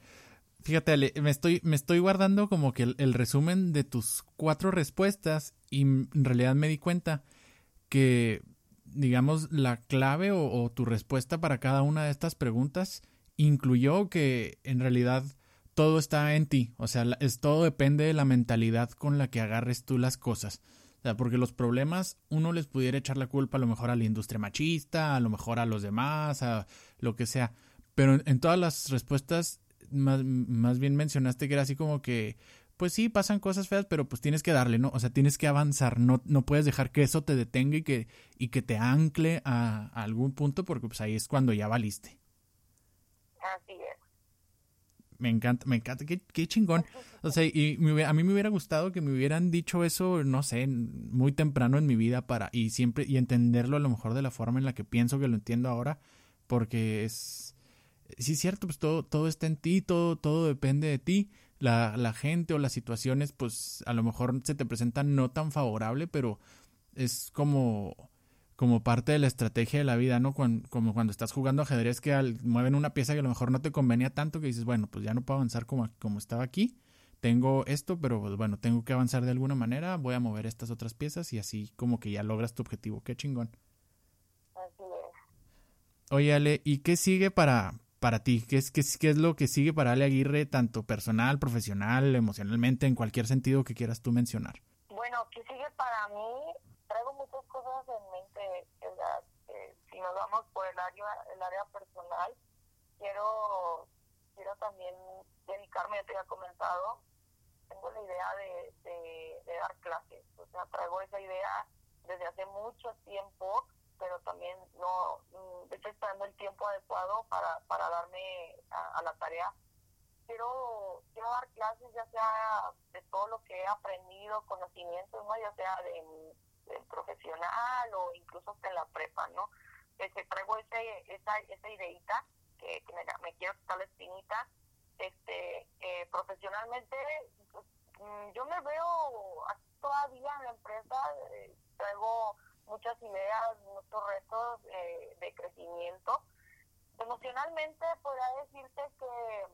Fíjate, Ale, me estoy, me estoy guardando como que el, resumen de tus cuatro respuestas y en realidad me di cuenta que, digamos, la clave o, tu respuesta para cada una de estas preguntas incluyó que en realidad todo está en ti. O sea, es, todo depende de la mentalidad con la que agarres tú las cosas. O sea, porque los problemas uno les pudiera echar la culpa a lo mejor a la industria machista, a lo mejor a los demás, a lo que sea. Pero en, todas las respuestas más, más bien mencionaste que era así como que pues sí, pasan cosas feas, pero pues tienes que darle, ¿no? O sea, tienes que avanzar, no, no puedes dejar que eso te detenga y que, y que te ancle a, algún punto, porque pues ahí es cuando ya valiste. Así es. Me encanta, me encanta, qué, qué chingón. O sea, y a mí me hubiera gustado que me hubieran dicho eso, no sé, muy temprano en mi vida para, y siempre, y entenderlo a lo mejor de la forma en la que pienso que lo entiendo ahora, porque es, sí es cierto, pues todo, todo está en ti, todo, todo depende de ti la, la gente o las situaciones, pues a lo mejor se te presentan no tan favorable, pero es como, como parte de la estrategia de la vida, ¿no? como cuando estás jugando ajedrez que al, mueven una pieza que a lo mejor no te convenía tanto que dices, bueno, pues ya no puedo avanzar como, como estaba aquí. Tengo esto, pero pues, bueno, tengo que avanzar de alguna manera, voy a mover estas otras piezas y así como que ya logras tu objetivo. Qué chingón. Así es. Oye, Ale, ¿y qué sigue para, para ti? ¿Qué es, qué, qué es lo que sigue para Ale Aguirre, tanto personal, profesional, emocionalmente, en cualquier sentido que quieras tú mencionar? Bueno, ¿qué sigue para mí? Traigo muchas cosas en mente. Eh, si nos vamos por el área, el área personal, quiero, quiero también dedicarme, te había comentado, tengo la idea de, de, de dar clases. O sea, traigo esa idea desde hace mucho tiempo pero también no mm, estoy esperando el tiempo adecuado para, para darme a, la tarea. Quiero, quiero dar clases ya sea de todo lo que he aprendido, conocimientos, ¿no? ya sea de, profesional o incluso hasta en la prepa, ¿no? Que traigo ese, esa, esa ideita que, me, quiero quitar la espinita. Este, eh, profesionalmente, pues, mm, yo me veo todavía en la empresa, eh, traigo muchas ideas, muchos retos eh, de crecimiento. Emocionalmente podría decirte que,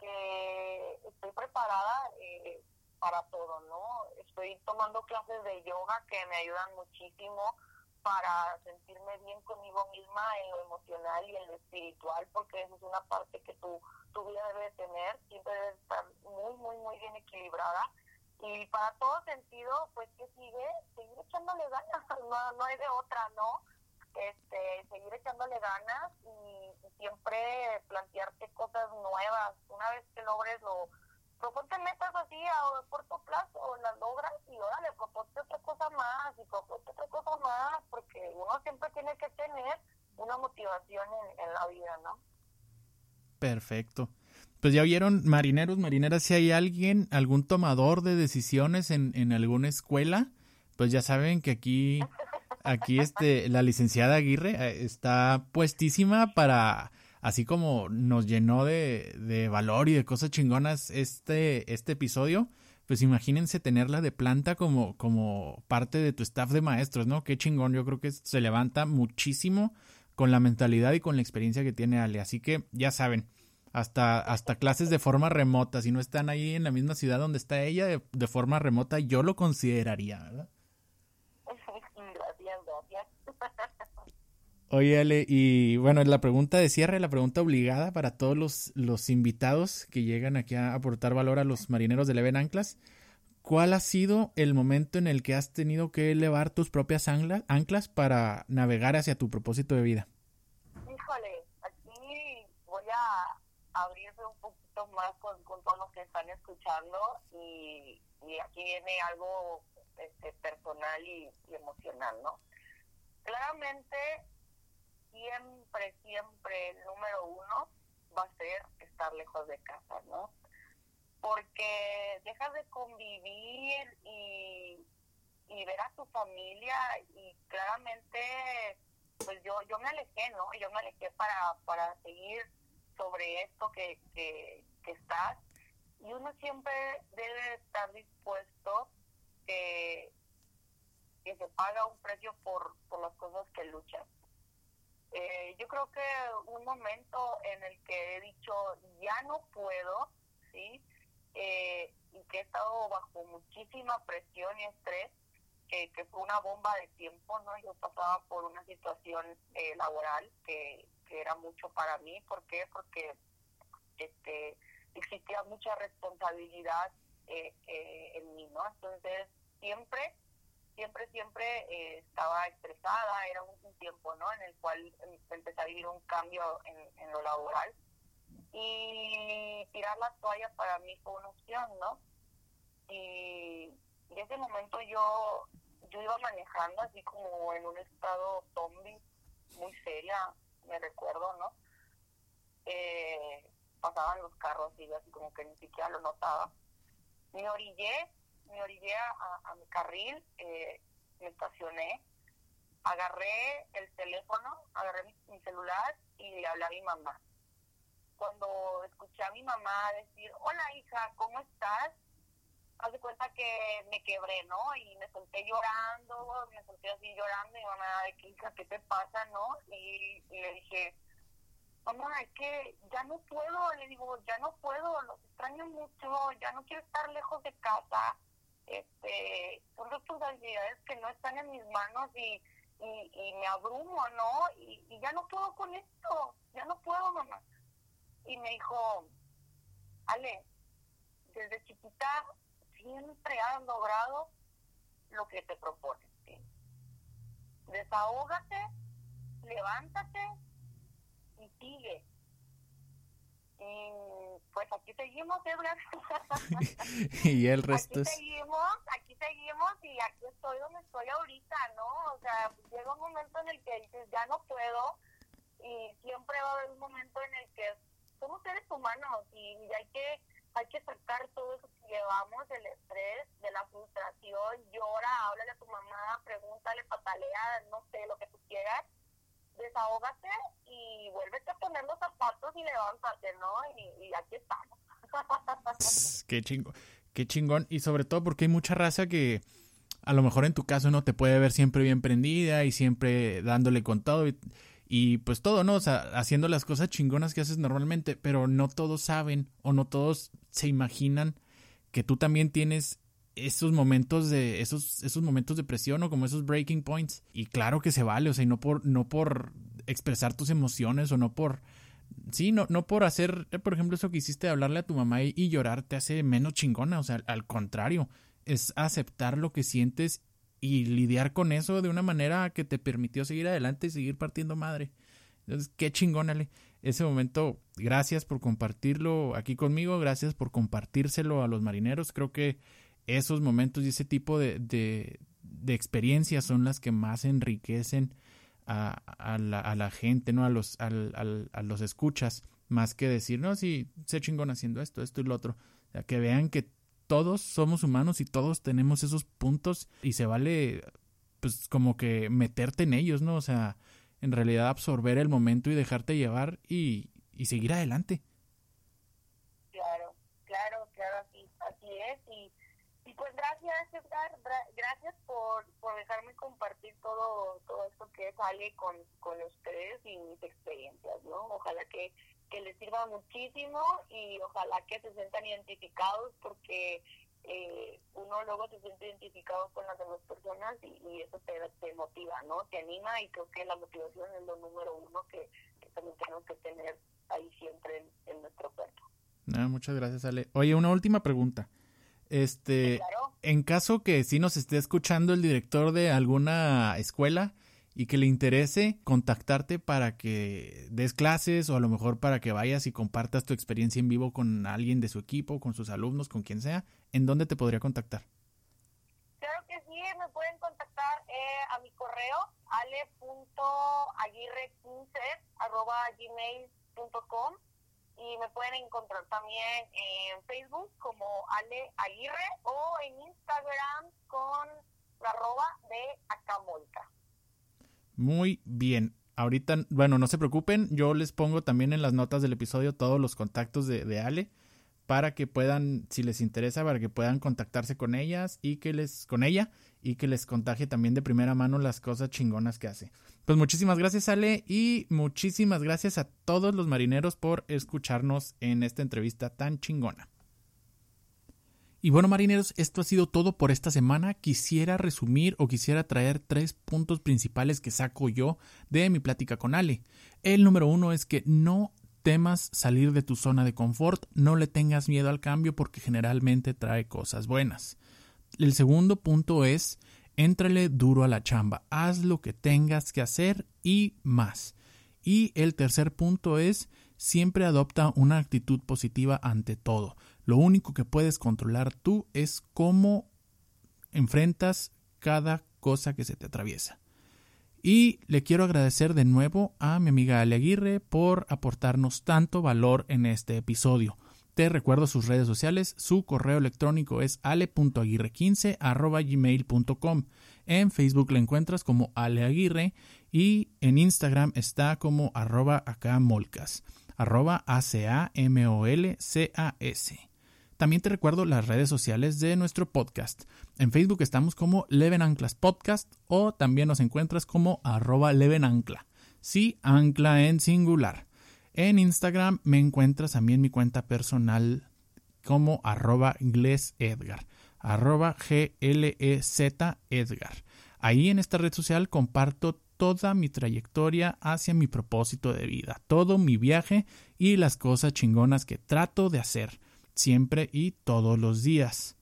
que estoy preparada eh, para todo, ¿no? Estoy tomando clases de yoga que me ayudan muchísimo para sentirme bien conmigo misma en lo emocional y en lo espiritual, porque eso es una parte que tu, tu vida debe tener, siempre debe estar muy, muy, muy bien equilibrada y para todo sentido, pues que sigue, seguir echándole ganas, *laughs* no, no hay de otra, ¿no? Este, seguir echándole ganas y, siempre plantearte cosas nuevas. Una vez que logres lo, proponte metas así a corto plazo, las logras y órale, proponte otra cosa más y proponte otra cosa más, porque uno siempre tiene que tener una motivación en, en la vida, ¿no? Perfecto pues ya vieron, marineros, marineras, si hay alguien, algún tomador de decisiones en, en alguna escuela, pues ya saben que aquí, aquí este, la licenciada Aguirre eh, está puestísima para, así como nos llenó de, de valor y de cosas chingonas este, este episodio, pues imagínense tenerla de planta como, como parte de tu staff de maestros, ¿no? Qué chingón, yo creo que se levanta muchísimo con la mentalidad y con la experiencia que tiene Ale, así que ya saben, hasta, hasta clases de forma remota. Si no están ahí en la misma ciudad donde está ella, de, forma remota, yo lo consideraría, ¿verdad? Gracias, gracias. Oye, Ale, y bueno, la pregunta de cierre, la pregunta obligada para todos los, los invitados que llegan aquí a aportar valor a los marineros de Leven Anclas. ¿Cuál ha sido el momento en el que has tenido que elevar tus propias anclas para navegar hacia tu propósito de vida? Híjole, aquí voy a, más con, con todos los que están escuchando y, y aquí viene algo este, personal y, emocional, ¿no? Claramente, siempre, siempre el número uno va a ser estar lejos de casa, ¿no? Porque dejas de convivir y, y ver a tu familia y claramente, pues yo, yo me alejé, ¿no? Yo me alejé para, para seguir sobre esto que, que, estás y uno siempre debe estar dispuesto que, que se paga un precio por, por las cosas que luchas. Eh, yo creo que un momento en el que he dicho ya no puedo, ¿sí? Eh, y que he estado bajo muchísima presión y estrés, que, que fue una bomba de tiempo, ¿no? Yo pasaba por una situación eh, laboral que, era mucho para mí. ¿Por qué? Porque este, existía mucha responsabilidad eh, eh, en mí, ¿no? Entonces, siempre, siempre, siempre eh, estaba estresada, era un, tiempo, ¿no? En el cual em, empecé a vivir un cambio en, lo laboral. Y tirar la toalla para mí fue una opción, ¿no? y en ese momento yo, yo iba manejando así como en un estado zombie, muy seria, me recuerdo, ¿no? Eh, pasaban los carros y yo así como que ni siquiera lo notaba. Me orillé, me orillé a, mi carril, eh, me estacioné, agarré el teléfono, agarré mi, celular y le hablé a mi mamá. Cuando escuché a mi mamá decir, hola hija, ¿cómo estás? Haz de cuenta que me quebré, ¿no? Y me solté llorando, me solté así llorando, y mamá, de que ¿qué te pasa, no? y le dije, mamá, es que ya no puedo, le digo, ya no puedo, los extraño mucho, ya no quiero estar lejos de casa, este, son responsabilidades que no están en mis manos y, y, me abrumo, ¿no? Y, y, ya no puedo con esto, ya no puedo, mamá. Y me dijo, Ale, desde chiquita siempre has logrado lo que te propones, ¿sí? Desahógate, levántate y sigue. Y pues aquí seguimos, Edgar. *laughs* y el resto aquí seguimos, aquí seguimos y aquí estoy donde estoy ahorita, ¿no? O sea, llega un momento en el que dices, ya no puedo y siempre va a haber un momento en el que somos seres humanos y, hay que hay que sacar todo eso llevamos, el estrés, de la frustración, llora, háblale a tu mamá, pregúntale, patalea, no sé, lo que tú quieras, desahógate y vuélvete a poner los zapatos y levántate, ¿no? Y, aquí estamos. qué chingón, qué chingón. Y sobre todo porque hay mucha raza que a lo mejor en tu caso no te puede ver siempre bien prendida y siempre dándole con todo y, pues todo, ¿no? O sea, haciendo las cosas chingonas que haces normalmente, pero no todos saben o no todos se imaginan que tú también tienes esos momentos de esos esos momentos de presión o como esos breaking points. Y claro que se vale o sea y no por no por expresar tus emociones o no por sí no no por hacer por ejemplo eso que hiciste de hablarle a tu mamá y, llorar te hace menos chingona o sea al contrario es aceptar lo que sientes y lidiar con eso de una manera que te permitió seguir adelante y seguir partiendo madre. Entonces qué chingónale ese momento gracias por compartirlo aquí conmigo gracias por compartírselo a los marineros creo que esos momentos y ese tipo de, de, experiencias son las que más enriquecen a, la, a la, gente, ¿no? A los, a los escuchas, más que decir, no, sí, sé chingón haciendo esto, esto y lo otro. O sea, que vean que todos somos humanos y todos tenemos esos puntos y se vale, pues, como que meterte en ellos, ¿no? O sea, en realidad absorber el momento y dejarte llevar y, y seguir adelante. Claro, claro, claro, así, así es. Y pues gracias, Edgar, gracias por, por dejarme compartir todo todo esto que sale con, con ustedes y mis experiencias, ¿no? Ojalá que, que les sirva muchísimo y ojalá que se sientan identificados porque eh, uno luego se siente identificado con las demás personas y, eso te, te, motiva, ¿no? Te anima y creo que la motivación es lo número uno que, también tenemos que tener ahí siempre en, nuestro cuerpo. Ah, muchas gracias, Ale. Oye, una última pregunta. Este, en caso que sí nos esté escuchando el director de alguna escuela y que le interese contactarte para que des clases o a lo mejor para que vayas y compartas tu experiencia en vivo con alguien de su equipo, con sus alumnos, con quien sea, ¿en dónde te podría contactar? Claro que sí, me pueden contactar eh, a mi correo ale.aguirre15 y me pueden encontrar también en Facebook como Ale Aguirre o en Instagram con la arroba de Acamolca. Muy bien. Ahorita, bueno, no se preocupen, yo les pongo también en las notas del episodio todos los contactos de, Ale para que puedan, si les interesa, para que puedan contactarse con ellas y que les, con ella y que les contagie también de primera mano las cosas chingonas que hace. Pues muchísimas gracias Ale y muchísimas gracias a todos los marineros por escucharnos en esta entrevista tan chingona. Y bueno, marineros, esto ha sido todo por esta semana. Quisiera resumir o quisiera traer tres puntos principales que saco yo de mi plática con Ale. El número uno es que no temas salir de tu zona de confort, no le tengas miedo al cambio porque generalmente trae cosas buenas. El segundo punto es, éntrale duro a la chamba, haz lo que tengas que hacer y más. Y el tercer punto es, siempre adopta una actitud positiva ante todo. Lo único que puedes controlar tú es cómo enfrentas cada cosa que se te atraviesa. Y le quiero agradecer de nuevo a mi amiga Ale Aguirre por aportarnos tanto valor en este episodio. Te recuerdo sus redes sociales, su correo electrónico es ale.aguirre15 En Facebook la encuentras como Ale Aguirre y en Instagram está como arroba acá molcas, arroba A-C-A-M-O-L-C-A-S. También te recuerdo las redes sociales de nuestro podcast. En Facebook estamos como Leven Anclas Podcast o también nos encuentras como arroba Leven Ancla. Sí, ancla en singular. En Instagram me encuentras a mí en mi cuenta personal como arroba glesedgar, arroba G-L-E-Z Edgar. Ahí en esta red social comparto toda mi trayectoria hacia mi propósito de vida, todo mi viaje y las cosas chingonas que trato de hacer siempre y todos los días.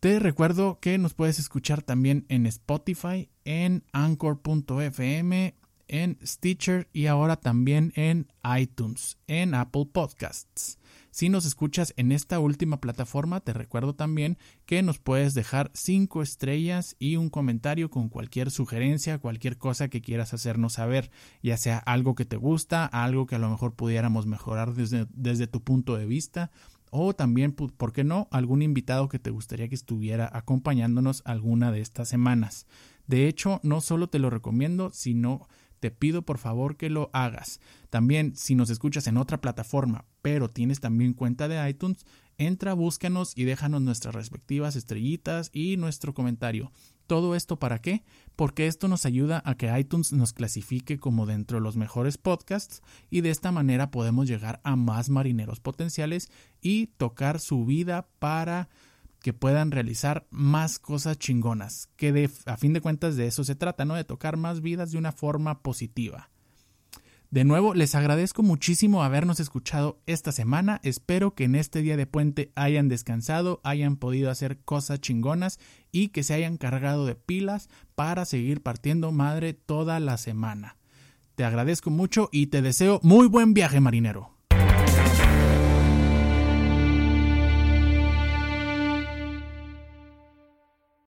Te recuerdo que nos puedes escuchar también en Spotify, en anchor.fm, en Stitcher y ahora también en iTunes, en Apple Podcasts. Si nos escuchas en esta última plataforma, te recuerdo también que nos puedes dejar cinco estrellas y un comentario con cualquier sugerencia, cualquier cosa que quieras hacernos saber, ya sea algo que te gusta, algo que a lo mejor pudiéramos mejorar desde, desde tu punto de vista, o también, ¿por qué no?, algún invitado que te gustaría que estuviera acompañándonos alguna de estas semanas. De hecho, no solo te lo recomiendo, sino te pido por favor que lo hagas. También, si nos escuchas en otra plataforma, pero tienes también cuenta de iTunes, entra, búscanos y déjanos nuestras respectivas estrellitas y nuestro comentario. ¿Todo esto para qué? Porque esto nos ayuda a que iTunes nos clasifique como dentro de los mejores podcasts y de esta manera podemos llegar a más marineros potenciales y tocar su vida para que puedan realizar más cosas chingonas, que a fin de cuentas de eso se trata, ¿no? De tocar más vidas de una forma positiva. De nuevo, les agradezco muchísimo habernos escuchado esta semana. Espero que en este día de puente hayan descansado, hayan podido hacer cosas chingonas y que se hayan cargado de pilas para seguir partiendo madre toda la semana. Te agradezco mucho y te deseo muy buen viaje marinero.